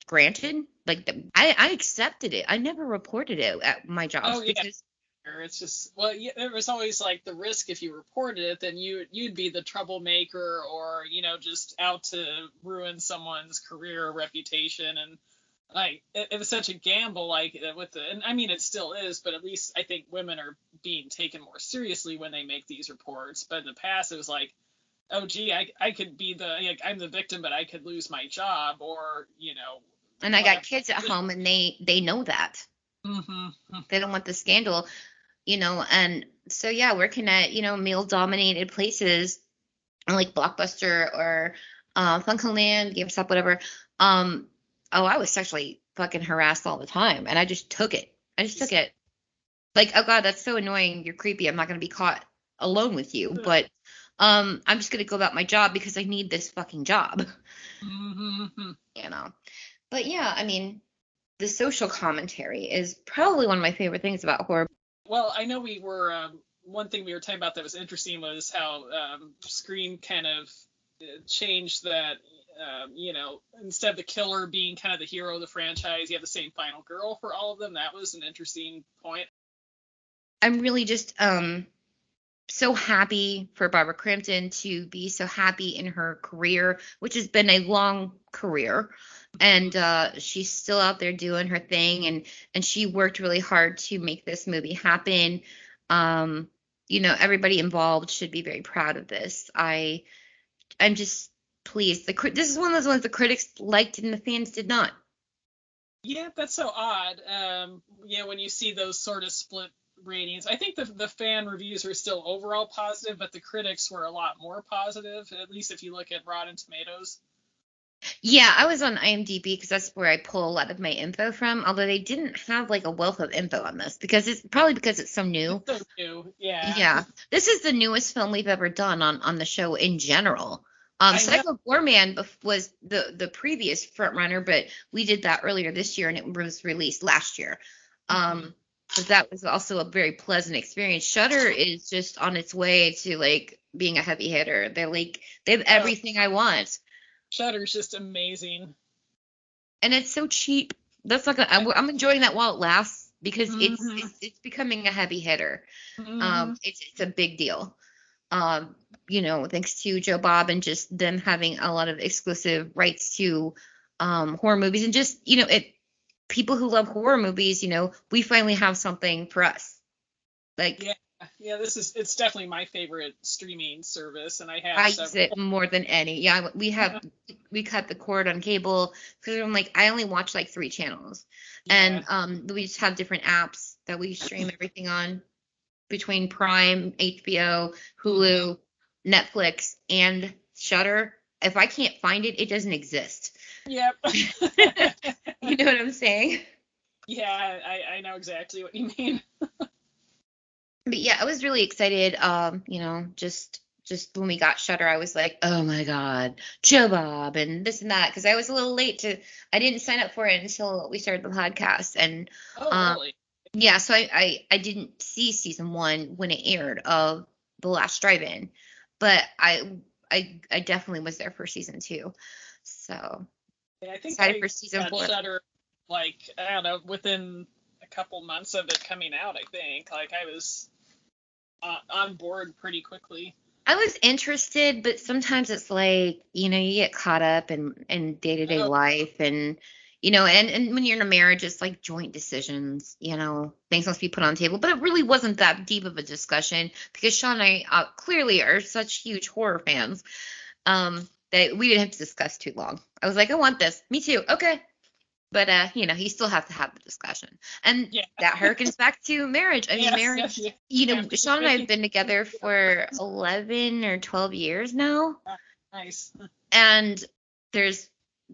Speaker 1: granted, like the, I, I accepted it. I never reported it at my job
Speaker 6: Oh, yeah.
Speaker 1: because
Speaker 6: It's just well, yeah, there was always like the risk if you reported it, then you you'd be the troublemaker or you know just out to ruin someone's career or reputation, and like it, it was such a gamble. Like uh, with the, and I mean it still is, but at least I think women are being taken more seriously when they make these reports. But in the past, it was like, oh gee, I I could be the like I'm the victim, but I could lose my job, or you know.
Speaker 1: and I got kids at home and they they know that.
Speaker 6: mm-hmm.
Speaker 1: They don't want the scandal, you know, and so yeah, working at, you know, male dominated places like Blockbuster or uh Funcoland, GameStop, whatever. Um, oh, I was sexually fucking harassed all the time and I just took it. I just took it. Like, oh god, that's so annoying. You're creepy. I'm not gonna be caught alone with you. But um I'm just gonna go about my job because I need this fucking job.
Speaker 6: hmm
Speaker 1: You know. But yeah, I mean, the social commentary is probably one of my favorite things about horror.
Speaker 6: Well, I know we were um, one thing we were talking about that was interesting was how um, Scream kind of uh, changed that. Um, you know, instead of the killer being kind of the hero of the franchise, you have the same final girl for all of them. That was an interesting point.
Speaker 1: I'm really just um so happy for Barbara Crampton to be so happy in her career, which has been a long career. And uh, she's still out there doing her thing, and and she worked really hard to make this movie happen. Um, you know, everybody involved should be very proud of this. I, I'm just pleased. The this is one of those ones the critics liked and the fans did not.
Speaker 6: Yeah, that's so odd. Um, yeah, when you see those sort of split ratings, I think the the fan reviews were still overall positive, but the critics were a lot more positive. At least if you look at Rotten Tomatoes.
Speaker 1: Yeah, I was on IMDb because that's where I pull a lot of my info from. Although they didn't have like a wealth of info on this because it's probably because it's so new.
Speaker 6: So new, yeah.
Speaker 1: Yeah, this is the newest film we've ever done on on the show in general. Um, Psycho Goreman was the the previous front runner, but we did that earlier this year and it was released last year. Um, but that was also a very pleasant experience. Shudder is just on its way to like being a heavy hitter. They're like they have everything I want.
Speaker 6: Shudder's just amazing.
Speaker 1: and it's so cheap. That's not gonna. I'm, I'm enjoying that while it lasts because it's,
Speaker 6: Mhm.
Speaker 1: it's it's becoming a heavy hitter.
Speaker 6: Mm-hmm.
Speaker 1: Um, it's it's a big deal. Um, you know, thanks to Joe Bob and just them having a lot of exclusive rights to um horror movies and just you know it people who love horror movies. You know, we finally have something for us. Like
Speaker 6: Yeah. yeah, this is it's definitely my favorite streaming service, and I have
Speaker 1: I use it more than any. Yeah, we have we cut the cord on cable because I'm like I only watch like three channels. and um we just have different apps that we stream everything on between Prime, HBO, Hulu, Netflix, and Shudder. if I can't find it, it doesn't exist.
Speaker 6: Yep.
Speaker 1: You know what I'm saying?
Speaker 6: yeah, I, I know exactly what you mean.
Speaker 1: But yeah, I was really excited. Um, you know, just just when we got Shudder, I was like, oh my god, Joe Bob and this and that because I was a little late to. I didn't sign up for it until we started the podcast, and
Speaker 6: Oh,
Speaker 1: Um,
Speaker 6: really?
Speaker 1: Yeah, so I, I I didn't see season one when it aired of the last drive-in, but I I I definitely was there for season two. So
Speaker 6: Yeah, I think
Speaker 1: excited
Speaker 6: I
Speaker 1: for season four.
Speaker 6: Shudder like I don't know within a couple months of it coming out. I think like I was uh, on board pretty quickly.
Speaker 1: I was interested, but sometimes it's like, you know, you get caught up in in day-to-day
Speaker 6: Oh.
Speaker 1: life and you know, and and when you're in a marriage, it's like joint decisions, you know, things must be put on the table. But it really wasn't that deep of a discussion because Sean and I uh, clearly are such huge horror fans um, that we didn't have to discuss too long. I was like, I want this. Me too. Okay. But uh, you know, you still have to have the discussion, and
Speaker 6: Yeah.
Speaker 1: that harkens back to marriage. I mean,
Speaker 6: Yes,
Speaker 1: marriage
Speaker 6: yes, yes.
Speaker 1: you know, Sean and I have been together for 11 or 12 years now.
Speaker 6: Nice.
Speaker 1: And there's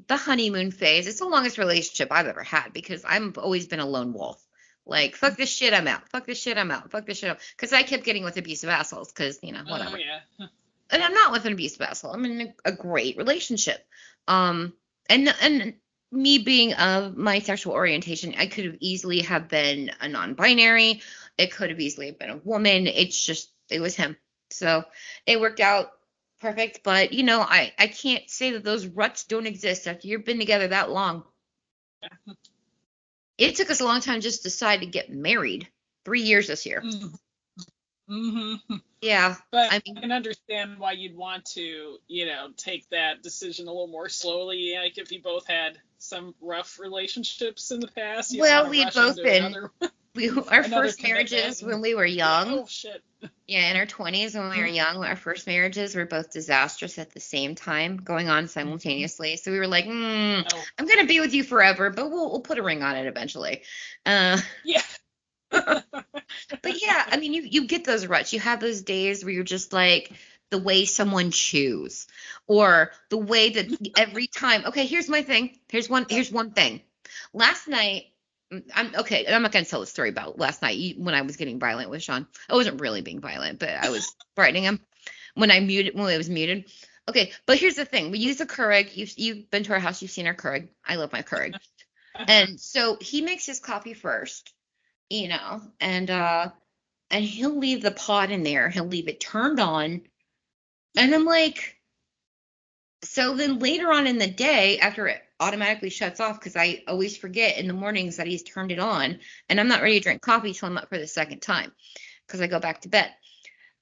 Speaker 1: the honeymoon phase. It's the longest relationship I've ever had because I've always been a lone wolf. Like, fuck this shit, I'm out. Fuck this shit, I'm out. Fuck this shit, Because I kept getting with abusive assholes because, you know, whatever.
Speaker 6: Oh, yeah.
Speaker 1: And I'm not with an abusive asshole. I'm in a, a great relationship. Um, and, and, me being of my sexual orientation, I could have easily have been a non-binary. It could have easily have been a woman. It's just it was him. So it worked out perfect. But you know, I I can't say that those ruts don't exist after you've been together that long. It took us a long time just to decide to get married. Three years this year.
Speaker 6: Mm-hmm.
Speaker 1: Yeah.
Speaker 6: But
Speaker 1: I
Speaker 6: I, can understand why you'd want to, you know, take that decision a little more slowly. Like if you both had some rough relationships in the past.
Speaker 1: Well, we had
Speaker 6: rush
Speaker 1: both been-
Speaker 6: another-
Speaker 1: We our first marriages when we were young.
Speaker 6: Oh shit.
Speaker 1: Yeah, in our 20s when we were young, our first marriages were both disastrous at the same time, going on simultaneously. So we were like, mm,
Speaker 6: Oh
Speaker 1: I'm going to be with you forever, but we'll, we'll put a ring on it eventually. Uh,
Speaker 6: yeah.
Speaker 1: but yeah, I mean, you, you get those ruts. You have those days where you're just like, the way someone chews or the way that every time okay here's my thing here's one here's one thing last night i'm okay i'm not going to tell the story about last night when i was getting violent with sean. I wasn't really being violent but i was frightening him when i muted when it was muted. Okay but here's the thing we use a Keurig you've, you've been to our house you've seen our Keurig. I love my Keurig. And so he makes his coffee first you know and uh and he'll leave the pot in there he'll leave it turned on and i'm like so then later on in the day after it automatically shuts off because i always forget in the mornings that he's turned it on and i'm not ready to drink coffee till i'm up for the second time because i go back to bed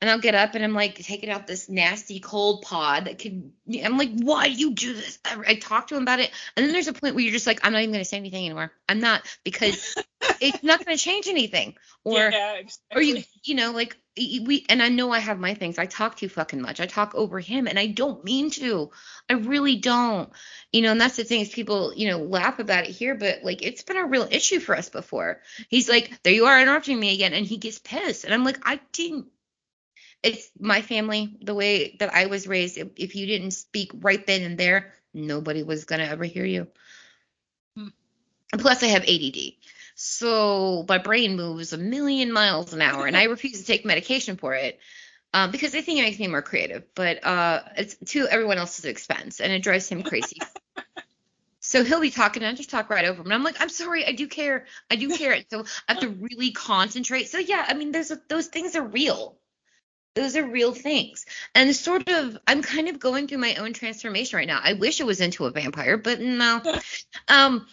Speaker 1: and I'll get up and I'm like taking out this nasty cold pod that could. I'm like, why do you do this? I, I talk to him about it, and then there's a point where you're just like, I'm not even going to say anything anymore. I'm not because it's not going to change anything. Or
Speaker 6: yeah,
Speaker 1: or you you know like we and I know I have my things. I talk too fucking much. I talk over him, and I don't mean to. I really don't. You know, and that's the thing is people you know laugh about it here, but like it's been a real issue for us before. He's like, there you are interrupting me again, and he gets pissed, and I'm like, I didn't it's my family, the way that I was raised. If, if you didn't speak right then and there, nobody was gonna ever hear you.
Speaker 6: Hmm.
Speaker 1: Plus, I have ADD, so my brain moves a million miles an hour, and I refuse to take medication for it. Um, because I think it makes me more creative, but uh, it's to everyone else's expense, and it drives him crazy. so he'll be talking, and I just talk right over him, and I'm like, I'm sorry, I do care, I do care. So I have to really concentrate. So yeah, I mean, there's a, those things are real those are real things. And sort of i'm kind of going through my own transformation right now. I wish it was into a vampire but no. Um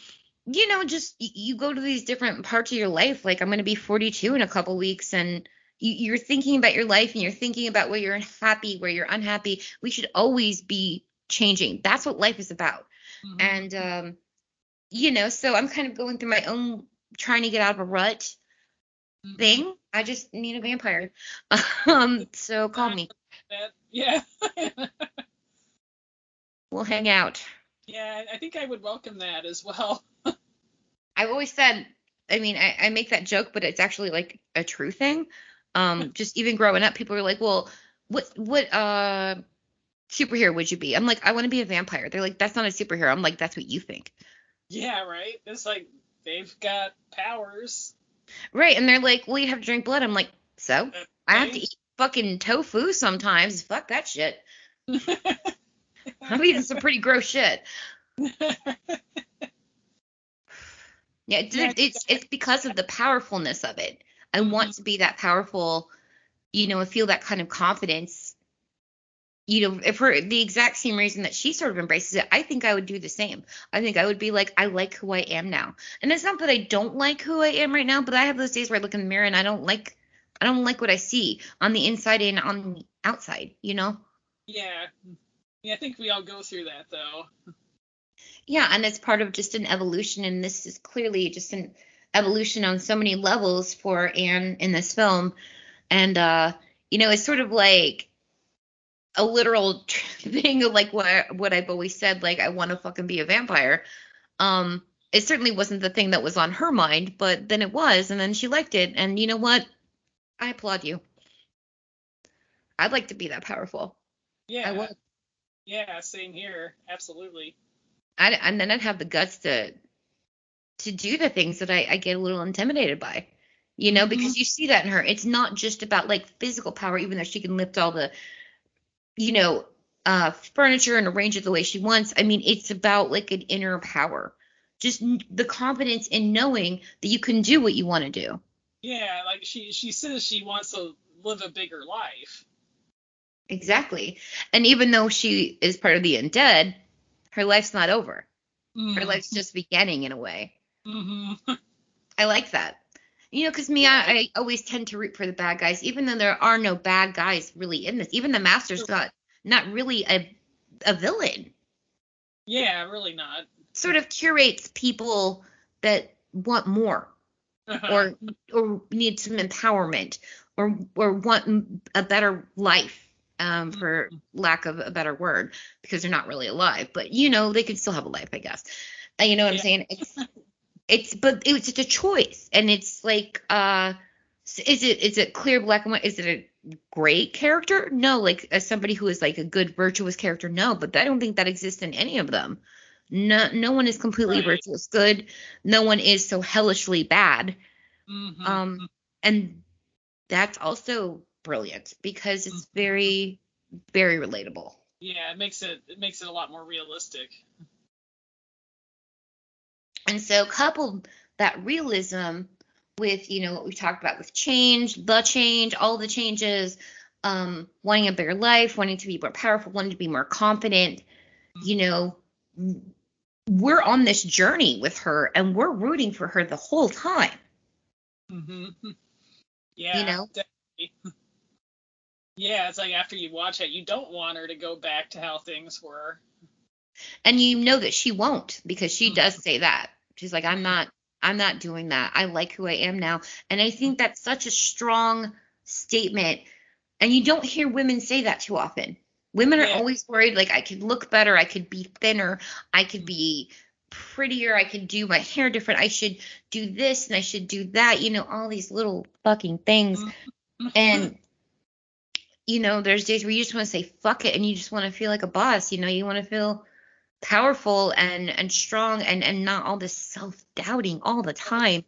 Speaker 1: you know just you go to these different parts of your life like i'm going to be 42 in a couple weeks and you, you're thinking about your life and you're thinking about where you're happy where you're unhappy. We should always be changing. That's what life is about.
Speaker 6: Mhm.
Speaker 1: and um you know so i'm kind of going through my own trying to get out of a rut
Speaker 6: Mhm.
Speaker 1: thing i just need a vampire um so call me
Speaker 6: yeah.
Speaker 1: we'll hang out
Speaker 6: yeah, I think I would welcome that as well.
Speaker 1: i've always said i mean I, I make that joke but it's actually like a true thing um just even growing up people were like well what what uh superhero would you be? I'm like, I want to be a vampire. They're like, that's not a superhero. I'm like, that's what you think.
Speaker 6: Yeah, right. It's like they've got powers.
Speaker 1: Right. And they're like, well, you have to drink blood. I'm like, so? I have to eat fucking tofu sometimes. Fuck that shit. I'm eating some pretty gross shit. Yeah, it's, it's it's because of the powerfulness of it. I want mm-hmm. to be that powerful, you know, and feel that kind of confidence. You know, if for the exact same reason that she sort of embraces it, I think I would do the same. I think I would be like, I like who I am now. And it's not that I don't like who I am right now, but I have those days where I look in the mirror and I don't like I don't like what I see on the inside and on the outside, you know?
Speaker 6: yeah. Yeah, I think we all go through that though.
Speaker 1: Yeah, and it's part of just an evolution, and this is clearly just an evolution on so many levels for Anne in this film. And uh, you know, it's sort of like a literal thing like what what I've always said, like I want to fucking be a vampire. Um, it certainly wasn't the thing that was on her mind, but then it was, and then she liked it, and you know what? I applaud you. I'd like to be that powerful.
Speaker 6: Yeah.
Speaker 1: I would.
Speaker 6: Yeah, same here. Absolutely.
Speaker 1: I, and then I'd have the guts to to do the things that I, I get a little intimidated by, you know, because you see that in her. It's not just about like physical power, even though she can lift all the, you know, uh, furniture and arrange it the way she wants. I mean, it's about like an inner power, just the confidence in knowing that you can do what you want to do.
Speaker 6: Yeah, like she she says she wants to live a bigger life.
Speaker 1: Exactly. And even though she is part of the undead, her life's not over. Her life's just beginning in a way.
Speaker 6: hmm
Speaker 1: I like that. You know, because me, I, I always tend to root for the bad guys, even though there are no bad guys really in this. Even the Master's got not really a a villain.
Speaker 6: Yeah, really not.
Speaker 1: Sort of curates people that want more or or need some empowerment or or want a better life, um, for lack of a better word, because they're not really alive. But you know, they can still have a life, I guess. Uh, you know what
Speaker 6: Yeah.
Speaker 1: I'm saying? It's it's but it's just a choice, and it's like, uh, is it is it clear black and white? Is it a great character? No, like as somebody who is like a good virtuous character, no. But I don't think that exists in any of them. No, no one is completely
Speaker 6: Right.
Speaker 1: virtuous good. No one is so hellishly bad.
Speaker 6: Mhm.
Speaker 1: Um, and that's also brilliant because it's very, very relatable.
Speaker 6: yeah, it makes it it makes it a lot more realistic.
Speaker 1: And so coupled that realism with, you know, what we talked about with change, the change, all the changes, um, wanting a better life, wanting to be more powerful, wanting to be more confident, you know, we're on this journey with her and we're rooting for her the whole time.
Speaker 6: hmm Yeah,
Speaker 1: know?
Speaker 6: definitely. Yeah, it's like after you watch it, you don't want her to go back to how things were.
Speaker 1: And you know that she won't because she mm-hmm. does say that. She's like i'm not i'm not doing that. I like who i am now. And i think that's such a strong statement. And you don't hear women say that too often. Women are
Speaker 6: Yeah.
Speaker 1: always worried like i could look better i could be thinner i could be mm-hmm. prettier i could do my hair different i should do this and i should do that you know all these little fucking things. Mm-hmm. And you know there's days where you just want to say fuck it and you just want to feel like a boss you know? You want to feel powerful and and strong and and not all this self-doubting all the time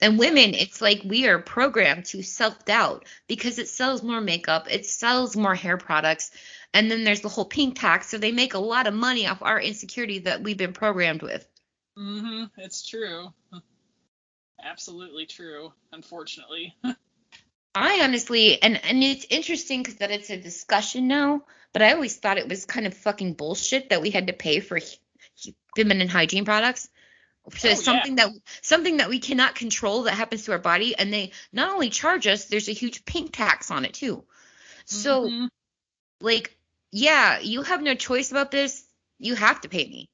Speaker 1: and women it's like we are programmed to self-doubt because it sells more makeup it sells more hair products and then there's the whole pink tax so they make a lot of money off our insecurity that we've been programmed with
Speaker 6: hmm It's true. Absolutely true. Unfortunately.
Speaker 1: I honestly, and and it's interesting because that it's a discussion now, but I always thought it was kind of fucking bullshit that we had to pay for feminine hygiene products. So
Speaker 6: Oh,
Speaker 1: it's
Speaker 6: yeah.
Speaker 1: something that something that we cannot control that happens to our body, and they not only charge us, there's a huge pink tax on it too. So
Speaker 6: Mhm.
Speaker 1: like, yeah, you have no choice about this. You have to pay me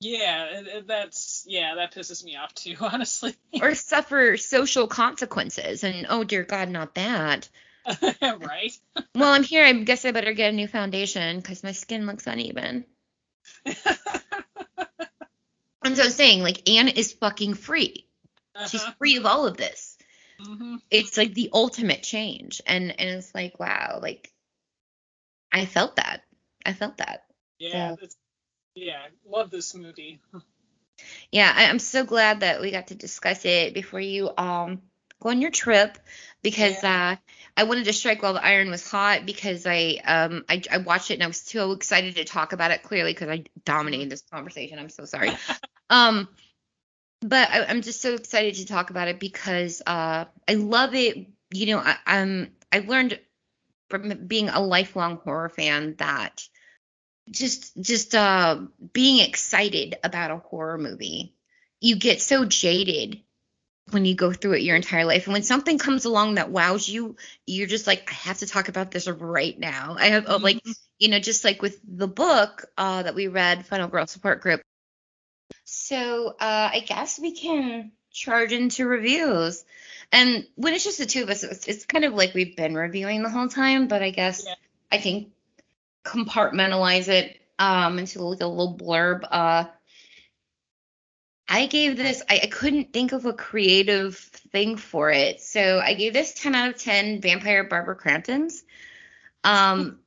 Speaker 6: Yeah, that's yeah, that pisses me off too, honestly.
Speaker 1: or suffer social consequences. And oh dear God, not that.
Speaker 6: right?
Speaker 1: Well, I'm here. I guess I better get a new foundation because my skin looks uneven. And so saying, like, Anne is fucking free. She's
Speaker 6: Uh-huh.
Speaker 1: free of all of this.
Speaker 6: Mhm.
Speaker 1: It's like the ultimate change. And and it's like, wow, like I felt that. I felt that.
Speaker 6: Yeah,
Speaker 1: So-
Speaker 6: it's, yeah, love this movie.
Speaker 1: Yeah, I, I'm so glad that we got to discuss it before you um go on your trip because uh I wanted to strike while the iron was hot because I um I, I watched it and I was so excited to talk about it clearly because I dominated this conversation. I'm so sorry. um but I, I'm just so excited to talk about it because uh I love it. You know, I, I'm I've learned from being a lifelong horror fan that just just uh being excited about a horror movie. You get so jaded when you go through it your entire life. And when something comes along that wows you you're just like i have to talk about this right now. I have uh, like you know just like with the book uh that we read final girl support group. So uh i guess we can charge into reviews. And when it's just the two of us it's, it's kind of like we've been reviewing the whole time but i guess
Speaker 6: Yeah.
Speaker 1: i can compartmentalize it um into like a little blurb uh I gave this, I, I couldn't think of a creative thing for it. So I gave this 10 out of 10 Vampire Barbara Cramptons. Um,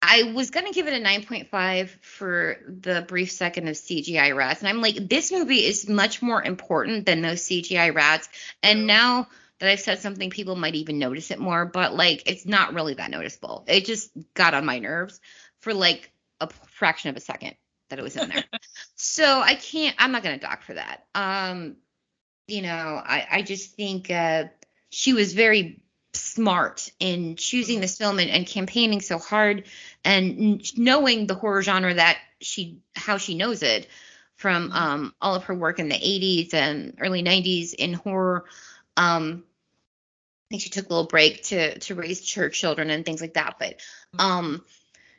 Speaker 1: I was going to give it a 9.5 for the brief second of CGI rats. And I'm like, this movie is much more important than those CGI rats. And now that I've said something, people might even notice it more, but like, it's not really that noticeable. It just got on my nerves for like a fraction of a second that it was in there. so I can't, I'm not going to dock for that. Um, you know, I, I just think uh, she was very smart in choosing this film and, and campaigning so hard and knowing the horror genre that she, how she knows it from um, all of her work in the 80s and early 90s in horror. Um, I think she took a little break to to raise her children and things like that. But um,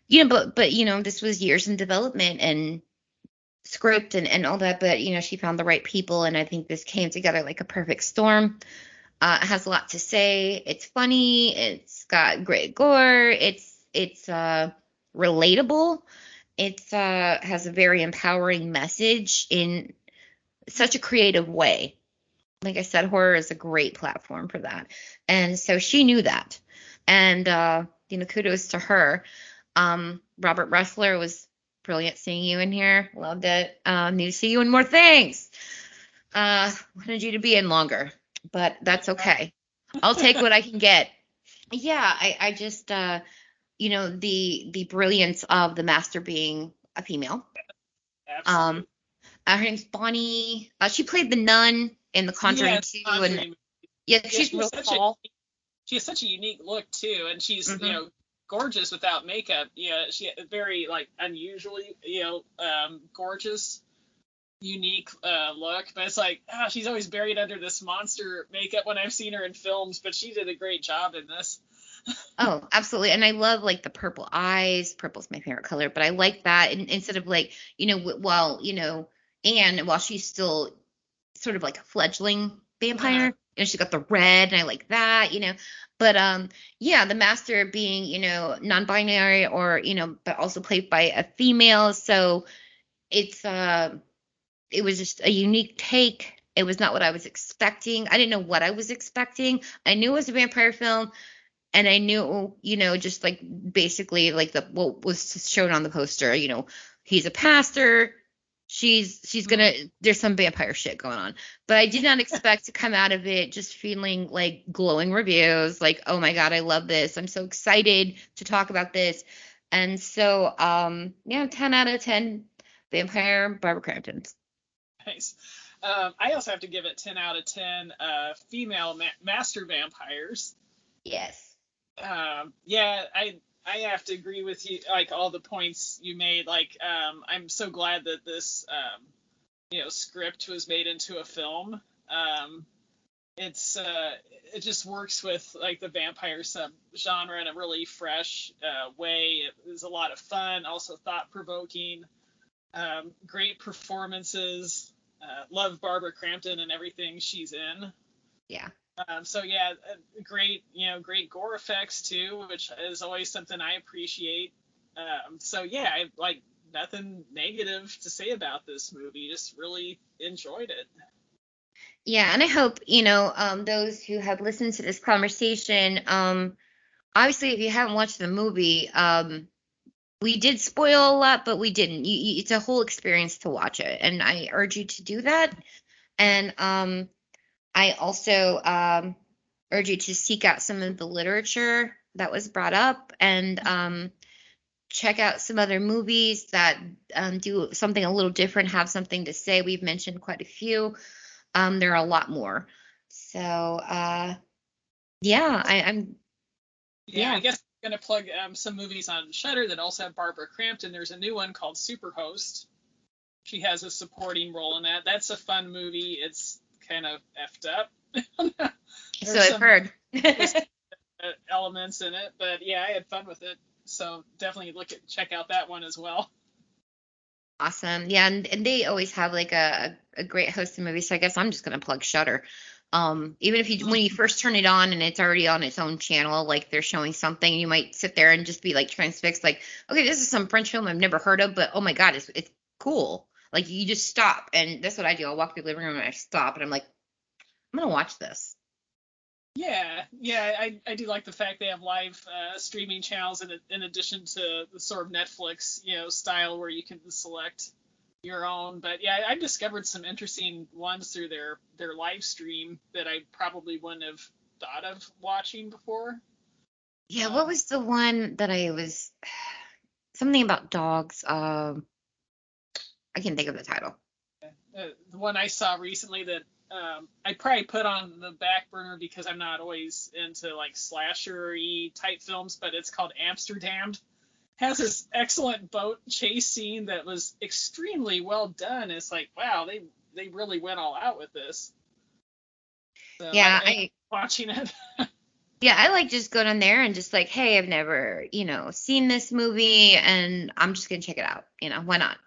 Speaker 1: you know, but but you know, this was years in development and script and, and all that, but you know, she found the right people and I think this came together like a perfect storm. Uh, it has a lot to say. It's funny. It's got great gore. It's it's uh, relatable. It's uh, has a very empowering message in such a creative way. Like I said, horror is a great platform for that, and so she knew that. And uh, you know, kudos to her. Um, Robert Rusler was brilliant seeing you in here. Loved it. Uh, need to see you in more things. Uh, wanted you to be in longer, but that's okay. I'll take what I can get. Yeah, I, I just, uh, you know, the the brilliance of the master being a female.
Speaker 6: Absolutely.
Speaker 1: Um, her name's Bonnie. Uh, she played the nun in The Conjuring
Speaker 6: Yeah,
Speaker 1: 2,
Speaker 6: Conjuring.
Speaker 1: and yeah,
Speaker 6: Yeah,
Speaker 1: she's
Speaker 6: she
Speaker 1: real
Speaker 6: was
Speaker 1: tall.
Speaker 6: A, she has such a unique look too, and she's
Speaker 1: Mhm.
Speaker 6: you know gorgeous without makeup. Yeah, she very like unusually you know um, gorgeous, unique uh, look. But it's like ah, she's always buried under this monster makeup when I've seen her in films. But she did a great job in this.
Speaker 1: Oh, absolutely. And I love like the purple eyes. Purple's my favorite color, but I like that. And instead of like, you know, while, you know, Anne, while she's still sort of like a fledgling vampire,
Speaker 6: Uh-huh.
Speaker 1: you know, she's got the red and I like that, you know. But um yeah, the master being, you know, non-binary or, you know, but also played by a female. So it's uh it was just a unique take. It was not what I was expecting. I didn't know what I was expecting. I knew it was a vampire film and I knew, you know, just like basically like the what was shown on the poster, you know, he's a pastor. She's she's gonna there's some vampire shit going on. But I did not expect to come out of it just feeling like glowing reviews, like, oh my god, I love this. I'm so excited to talk about this. And so um yeah, ten out of ten vampire Barbara Cramptons.
Speaker 6: Nice. Um, I also have to give it 10 out of 10 uh, female ma- master vampires.
Speaker 1: Yes.
Speaker 6: um yeah i i have to agree with you like all the points you made like um i'm so glad that this um you know script was made into a film. Um it's uh it just works with like the vampire sub genre in a really fresh uh, way. It was a lot of fun also thought provoking um great performances. Uh, love barbara crampton and everything she's in.
Speaker 1: Yeah.
Speaker 6: Um, so yeah, uh, great, you know, great gore effects too, which is always something I appreciate. Um, so yeah, I like nothing negative to say about this movie. Just really enjoyed it.
Speaker 1: Yeah, and I hope, you know, um, those who have listened to this conversation, um, obviously, if you haven't watched the movie, um, we did spoil a lot, but we didn't. You, you, it's a whole experience to watch it, and I urge you to do that. And um, I also um, urge you to seek out some of the literature that was brought up and um, check out some other movies that um, do something a little different, have something to say. We've mentioned quite a few. Um, there are a lot more. So, uh, yeah, I, I'm.
Speaker 6: Yeah,
Speaker 1: Yeah.
Speaker 6: I guess I'm gonna plug um, some movies on Shudder that also have Barbara Crampton. There's a new one called Superhost. She has a supporting role in that. That's a fun movie. It's kind of effed up.
Speaker 1: So I've heard.
Speaker 6: elements in it, but yeah, I had fun with it. So definitely look at check out that one as well.
Speaker 1: Awesome. Yeah, and, and they always have like a, a great host of movies. So I guess I'm just gonna plug Shudder. Um, even if you when you first turn it on and it's already on its own channel, like they're showing something, you might sit there and just be like transfixed, like, okay, this is some French film I've never heard of, but oh my god, it's it's cool. Like you just stop, and that's what I do. I'll walk through the living room and I stop, and I'm like, I'm gonna watch this.
Speaker 6: Yeah, yeah, I, I do like the fact they have live uh, streaming channels in in addition to the sort of Netflix you know style where you can select your own. But yeah, I discovered some interesting ones through their their live stream that I probably wouldn't have thought of watching before.
Speaker 1: Yeah, what was the one that I was something about dogs? Um, I can't think of the title.
Speaker 6: Uh, the one I saw recently that um, I probably put on the back burner because I'm not always into like slasher-y type films, but it's called Amsterdamned. Has this excellent boat chase scene that was extremely well done. It's like, wow, they they really went all out with this. So
Speaker 1: Yeah,
Speaker 6: I,
Speaker 1: I
Speaker 6: watching it.
Speaker 1: Yeah, I like just going on there and just like, hey, I've never, you know, seen this movie and I'm just gonna check it out. You know, why not?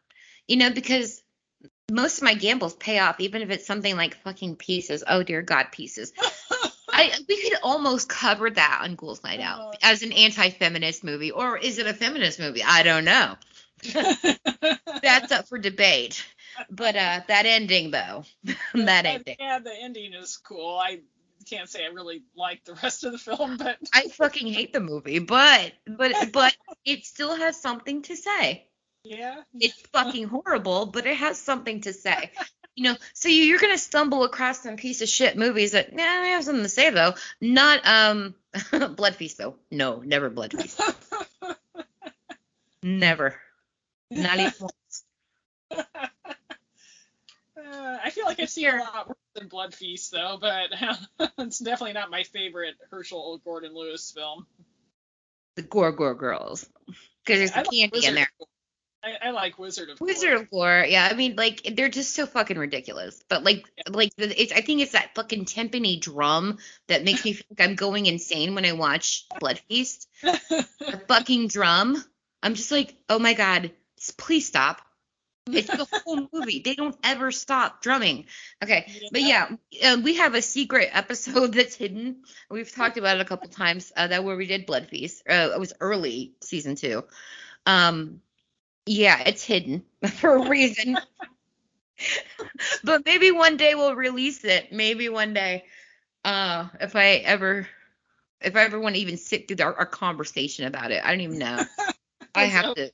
Speaker 1: You know, because most of my gambles pay off, even if it's something like fucking pieces. Oh dear God, pieces. I we could almost cover that on Ghouls Night Out
Speaker 6: Oh.
Speaker 1: as an anti-feminist movie, or is it a feminist movie? I don't know. That's up for debate. But uh, that ending though, that ending.
Speaker 6: Yeah, the ending is cool. I can't say I really like the rest of the film, but
Speaker 1: I fucking hate the movie, but but but it still has something to say.
Speaker 6: Yeah.
Speaker 1: it's fucking horrible, but it has something to say. You know, so you, you're gonna stumble across some piece of shit movies that nah, they have something to say though. Not um Blood Feast though. No, never Blood Feast. Never. Not even once.
Speaker 6: Uh, I feel like I've seen a lot worse than Blood Feast though, but it's definitely not my favorite Herschell Gordon Lewis film.
Speaker 1: The Gore Gore Girls. Because there's
Speaker 6: I
Speaker 1: the
Speaker 6: like
Speaker 1: candy in there.
Speaker 6: I, I like Wizard of
Speaker 1: Wizard
Speaker 6: Gore.
Speaker 1: of Gore, yeah. I mean, like they're just so fucking ridiculous. But like, like it's I think it's that fucking timpani drum that makes me feel like I'm going insane when I watch Blood Feast. the fucking drum. I'm just like, oh my god, please stop. It's the whole movie. They don't ever stop drumming. Okay, but yeah, uh, we have a secret episode that's hidden. We've talked about it a couple times. Uh, that where we did Blood Feast. Uh, it was early season two. Um, yeah, it's hidden for a reason. but maybe one day we'll release it. Maybe one day. Uh, if I ever, if I ever want to even sit through our, our conversation about it, I don't even know. I have to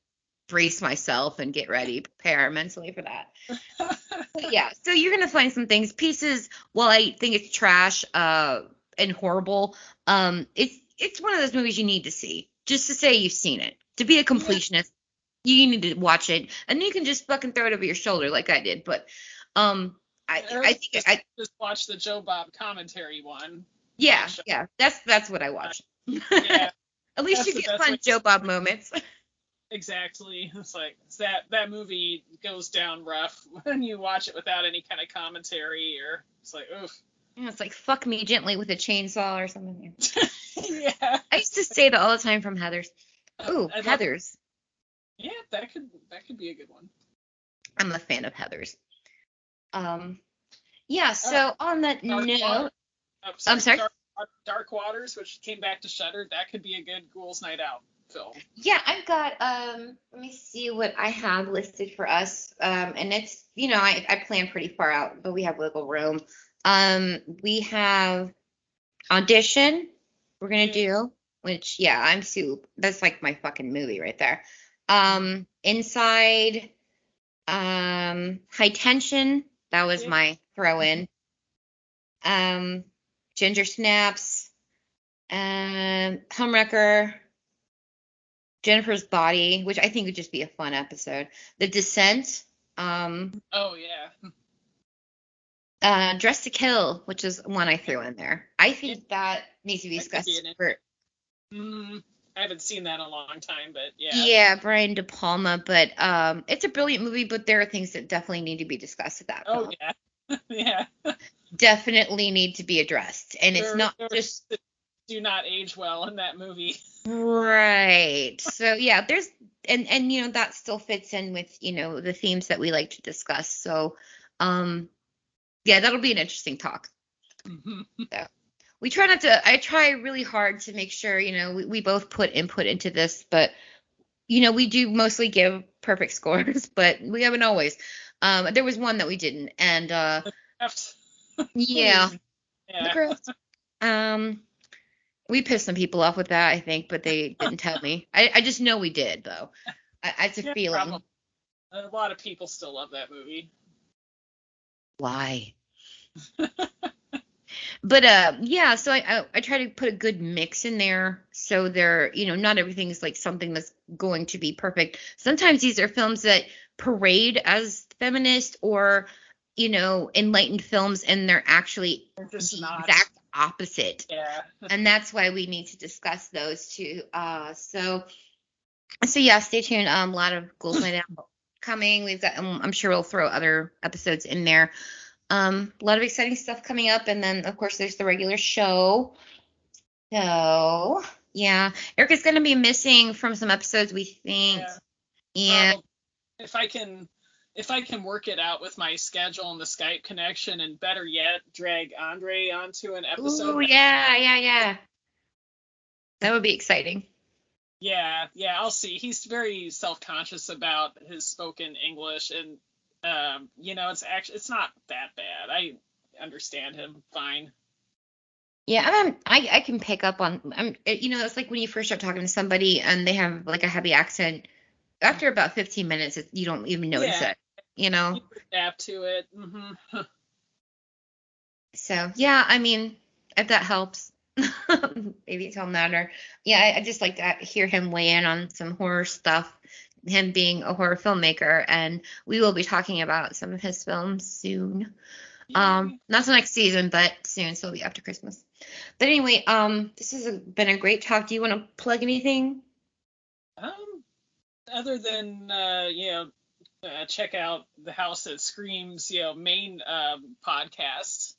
Speaker 1: brace myself and get ready, prepare mentally for that. Yeah, so you're gonna find some things, pieces. While I think it's trash, uh, and horrible, um, it's it's one of those movies you need to see just to say you've seen it. To be a completionist, you need to watch it, and you can just fucking throw it over your shoulder like I did. But um, I I think
Speaker 6: just,
Speaker 1: I
Speaker 6: just watch the Joe Bob commentary one.
Speaker 1: yeah yeah that's that's what I watch.
Speaker 6: Yeah,
Speaker 1: At least you get fun Joe Bob moments.
Speaker 6: exactly. It's like that that movie goes down rough when you watch it without any kind of commentary or it's like oof.
Speaker 1: Yeah, it's like fuck me gently with a chainsaw or something.
Speaker 6: yeah.
Speaker 1: I used to say that all the time from Heather's. Ooh, Heather's.
Speaker 6: Yeah, that could that could be a good one.
Speaker 1: I'm a fan of Heather's. Um, yeah. So on that
Speaker 6: Dark
Speaker 1: note,
Speaker 6: Water. Oh,
Speaker 1: I'm sorry?
Speaker 6: Dark, Dark Waters, which came back to Shudder, that could be a good Ghouls Night Out film.
Speaker 1: yeah, I've got um. Let me see what I have listed for us. Um, and it's you know I I plan pretty far out, but we have wiggle room. Um, we have audition. We're gonna do which yeah I'm soup. That's like my fucking movie right there. Um, Inside, um, High Tension. That was
Speaker 6: Yeah.
Speaker 1: my throw in. Um, Ginger Snaps, um, Homewrecker, Jennifer's Body, which I think would just be a fun episode. The Descent, um,
Speaker 6: Oh yeah.
Speaker 1: uh, Dressed to Kill, which is one I threw in there. I think that needs to be
Speaker 6: That could be
Speaker 1: discussed for
Speaker 6: Mm, I haven't seen that in a long time, but yeah.
Speaker 1: yeah. Brian De Palma, but um, it's a brilliant movie, but there are things that definitely need to be discussed at that.
Speaker 6: Oh
Speaker 1: film.
Speaker 6: yeah. yeah.
Speaker 1: Definitely need to be addressed, and it's not just
Speaker 6: do not age well in that movie.
Speaker 1: right. So yeah, there's and and you know that still fits in with you know the themes that we like to discuss. So um, yeah, that'll be an interesting talk.
Speaker 6: Mhm.
Speaker 1: We try not to i try really hard to make sure you know we, we both put input into this but you know we do mostly give perfect scores but we haven't always. Um there was one that we didn't and uh yeah.
Speaker 6: Yeah.
Speaker 1: um we pissed some people off with that i think but they didn't tell me. I, I just know we did though. I, it's a
Speaker 6: Yeah,
Speaker 1: feeling.
Speaker 6: probably. A lot of people still love that movie.
Speaker 1: why but uh yeah so I, I i try to put a good mix in there so they're you know not everything is like something that's going to be perfect sometimes these are films that parade as feminist or you know enlightened films and they're actually
Speaker 6: just
Speaker 1: the
Speaker 6: not.
Speaker 1: exact opposite
Speaker 6: Yeah.
Speaker 1: and that's why we need to discuss those too. Uh, so, so yeah, stay tuned. Um, a lot of Ghouls Night Out coming. We've got, um, I'm sure we'll throw other episodes in there. Um, a lot of exciting stuff coming up, and then of course there's the regular show. So yeah, Erica's gonna be missing from some episodes, we think.
Speaker 6: Yeah.
Speaker 1: And
Speaker 6: Um, if I can if I can work it out with my schedule and the Skype connection and better yet, drag Andre onto an episode.
Speaker 1: ooh, yeah, yeah, yeah. That would be exciting.
Speaker 6: Yeah, yeah, I'll see. He's very self-conscious about his spoken English, and um, you know, it's actually it's not that bad. I understand him fine.
Speaker 1: Yeah, I'm, I I can pick up on I'm it- you know it's like when you first start talking to somebody and they have like a heavy accent. After about 15 minutes, it, you don't even notice
Speaker 6: Yeah.
Speaker 1: it. You know.
Speaker 6: You adapt to it. hmm
Speaker 1: So yeah, I mean, if that helps, maybe tell him that or yeah, I, I just like to hear him weigh in on some horror stuff. Him being a horror filmmaker, and we will be talking about some of his films soon. Um, not till next season, but soon, so it'll be after Christmas. But anyway, um, this has been a great talk. Do you want to plug anything?
Speaker 6: Um, other than uh, you know, uh, check out the House That Screams, you know, main um, podcast,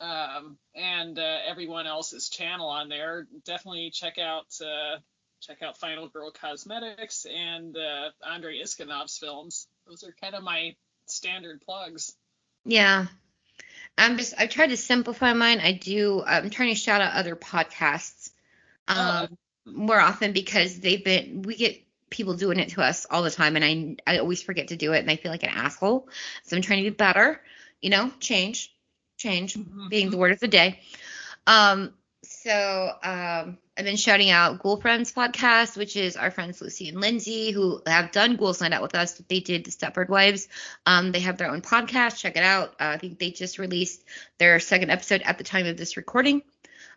Speaker 6: um, and uh, everyone else's channel on there. Definitely check out uh, check out Final Girl Cosmetics and uh, Andre Iskanov's films. Those are kind of my standard plugs.
Speaker 1: Yeah. I'm just I tried to simplify mine. I do I'm trying to shout out other podcasts
Speaker 6: Oh.
Speaker 1: um more often because they've been we get people doing it to us all the time and I I always forget to do it and I feel like an asshole. So I'm trying to be better, you know, change. Change being the word of the day. Um so um I've been shouting out Ghoul Friends podcast, which is our friends Lucy and Lindsay who have done Ghouls Night Out with us. They did the Stepford Wives. Um, they have their own podcast. Check it out. Uh, I think they just released their second episode at the time of this recording.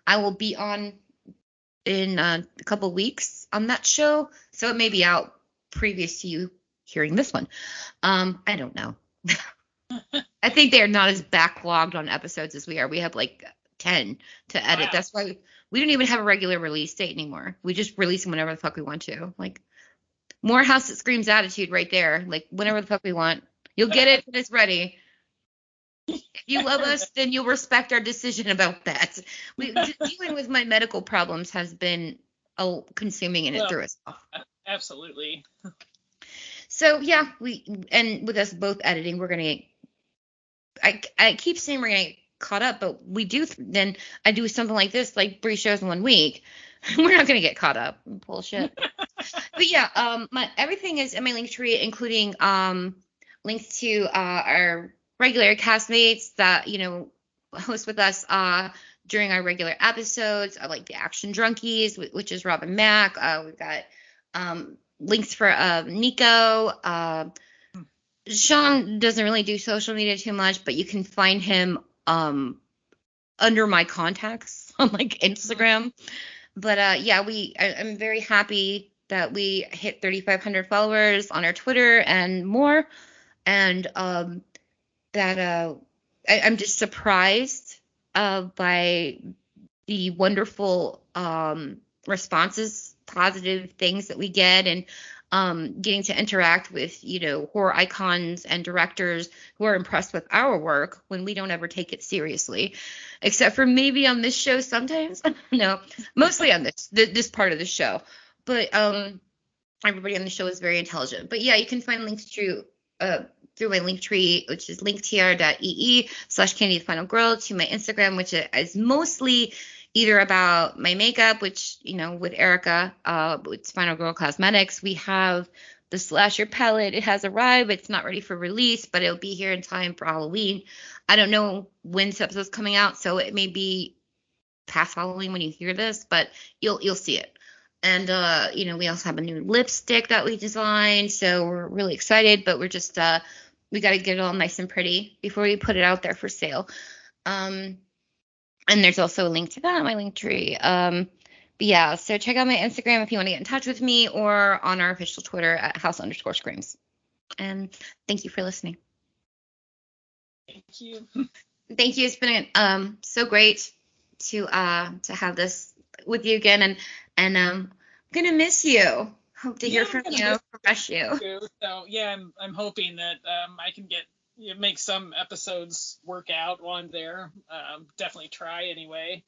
Speaker 1: I will be on in uh, a couple weeks on that show, so it may be out previous to you hearing this one. Um, I don't know. I think they are not as backlogged on episodes as we are. We have like 10 to edit.
Speaker 6: Wow.
Speaker 1: That's why we don't even have a regular release date anymore. We just release them whenever the fuck we want to. Like more House That Screams attitude right there. Like whenever the fuck we want. You'll get it when it's ready. If you love us, then you'll respect our decision about that. We, dealing with my medical problems has been uh, consuming and it
Speaker 6: Well,
Speaker 1: threw us off.
Speaker 6: Absolutely.
Speaker 1: So yeah, we and with us both editing, we're gonna. I I keep saying we're gonna caught up, but we do. Then I do something like this, like three shows in one week. We're not gonna get caught up. Bullshit. but yeah, um, my everything is in my link tree, including um links to uh our regular castmates that you know host with us uh during our regular episodes, uh, like the Action Drunkies, which is Robin Mack. Uh, we've got um links for uh, Nico. Uh, Sean doesn't really do social media too much, but you can find him um, under my contacts on like Instagram. But uh, yeah, we I, I'm very happy that we hit 3,500 followers on our Twitter and more, and um, that uh, I, I'm just surprised uh, by the wonderful um, responses, positive things that we get, and um, getting to interact with, you know, horror icons and directors who are impressed with our work when we don't ever take it seriously, except for maybe on this show sometimes. no, mostly on this this part of the show. But um, everybody on the show is very intelligent. But yeah, you can find links through uh, through my link tree, which is linktr.ee slash candy final girl, to my Instagram, which is mostly either about my makeup, which, you know, with Erica, uh, with Final Girl Cosmetics, we have the slasher palette. It has arrived. It's not ready for release, but it'll be here in time for Halloween. I don't know when this episode's coming out, so it may be past Halloween when you hear this, but you'll you'll see it. And uh, you know, we also have a new lipstick that we designed, so we're really excited, but we're just uh we got to get it all nice and pretty before we put it out there for sale. Um and there's also a link to that on my link tree. Um, but yeah, so check out my Instagram if you want to get in touch with me or on our official Twitter at house underscore screams. And thank you for listening.
Speaker 6: Thank you.
Speaker 1: Thank you. It's been um so great to uh to have this with you again and and um I'm gonna miss you. Hope to hear
Speaker 6: Yeah,
Speaker 1: from you,
Speaker 6: miss
Speaker 1: you.
Speaker 6: So yeah, I'm I'm hoping that um, I can get you make some episodes work out while I'm there. Um, definitely try anyway.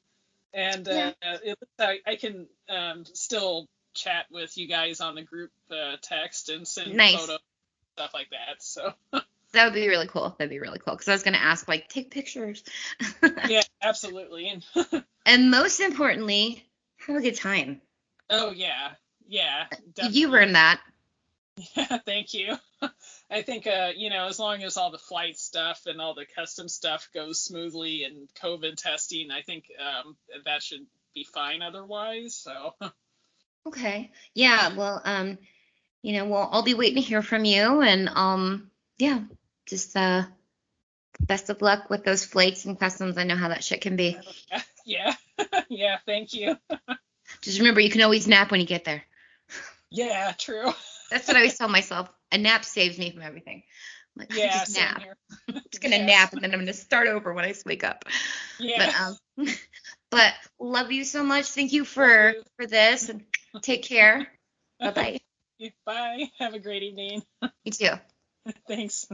Speaker 6: And uh, it, I, I can um, still chat with you guys on the group uh, text and send
Speaker 1: Nice.
Speaker 6: photos stuff like that. So
Speaker 1: That would be really cool. That'd be really cool. Because I was gonna ask like take pictures.
Speaker 6: yeah, absolutely. And
Speaker 1: and most importantly, have a good time.
Speaker 6: oh yeah, yeah.
Speaker 1: You earned that.
Speaker 6: Yeah, thank you. I think uh, you know, as long as all the flight stuff and all the custom stuff goes smoothly and COVID testing, I think um, that should be fine otherwise. So
Speaker 1: Okay. Yeah. Well, um, you know, well, I'll be waiting to hear from you, and um, yeah, just uh, best of luck with those flights and customs. I know how that shit can be.
Speaker 6: yeah, yeah, thank you.
Speaker 1: Just remember, you can always nap when you get there.
Speaker 6: Yeah, true.
Speaker 1: That's what I always tell myself. A nap saves me from everything. I'm like,
Speaker 6: Yeah,
Speaker 1: just nap. I'm just gonna
Speaker 6: Yeah.
Speaker 1: nap, and then I'm gonna start over when I wake up.
Speaker 6: Yeah.
Speaker 1: But um, but love you so much. Thank you for
Speaker 6: you.
Speaker 1: for this, and take care. Bye bye.
Speaker 6: Bye. Have a great evening.
Speaker 1: You too.
Speaker 6: Thanks.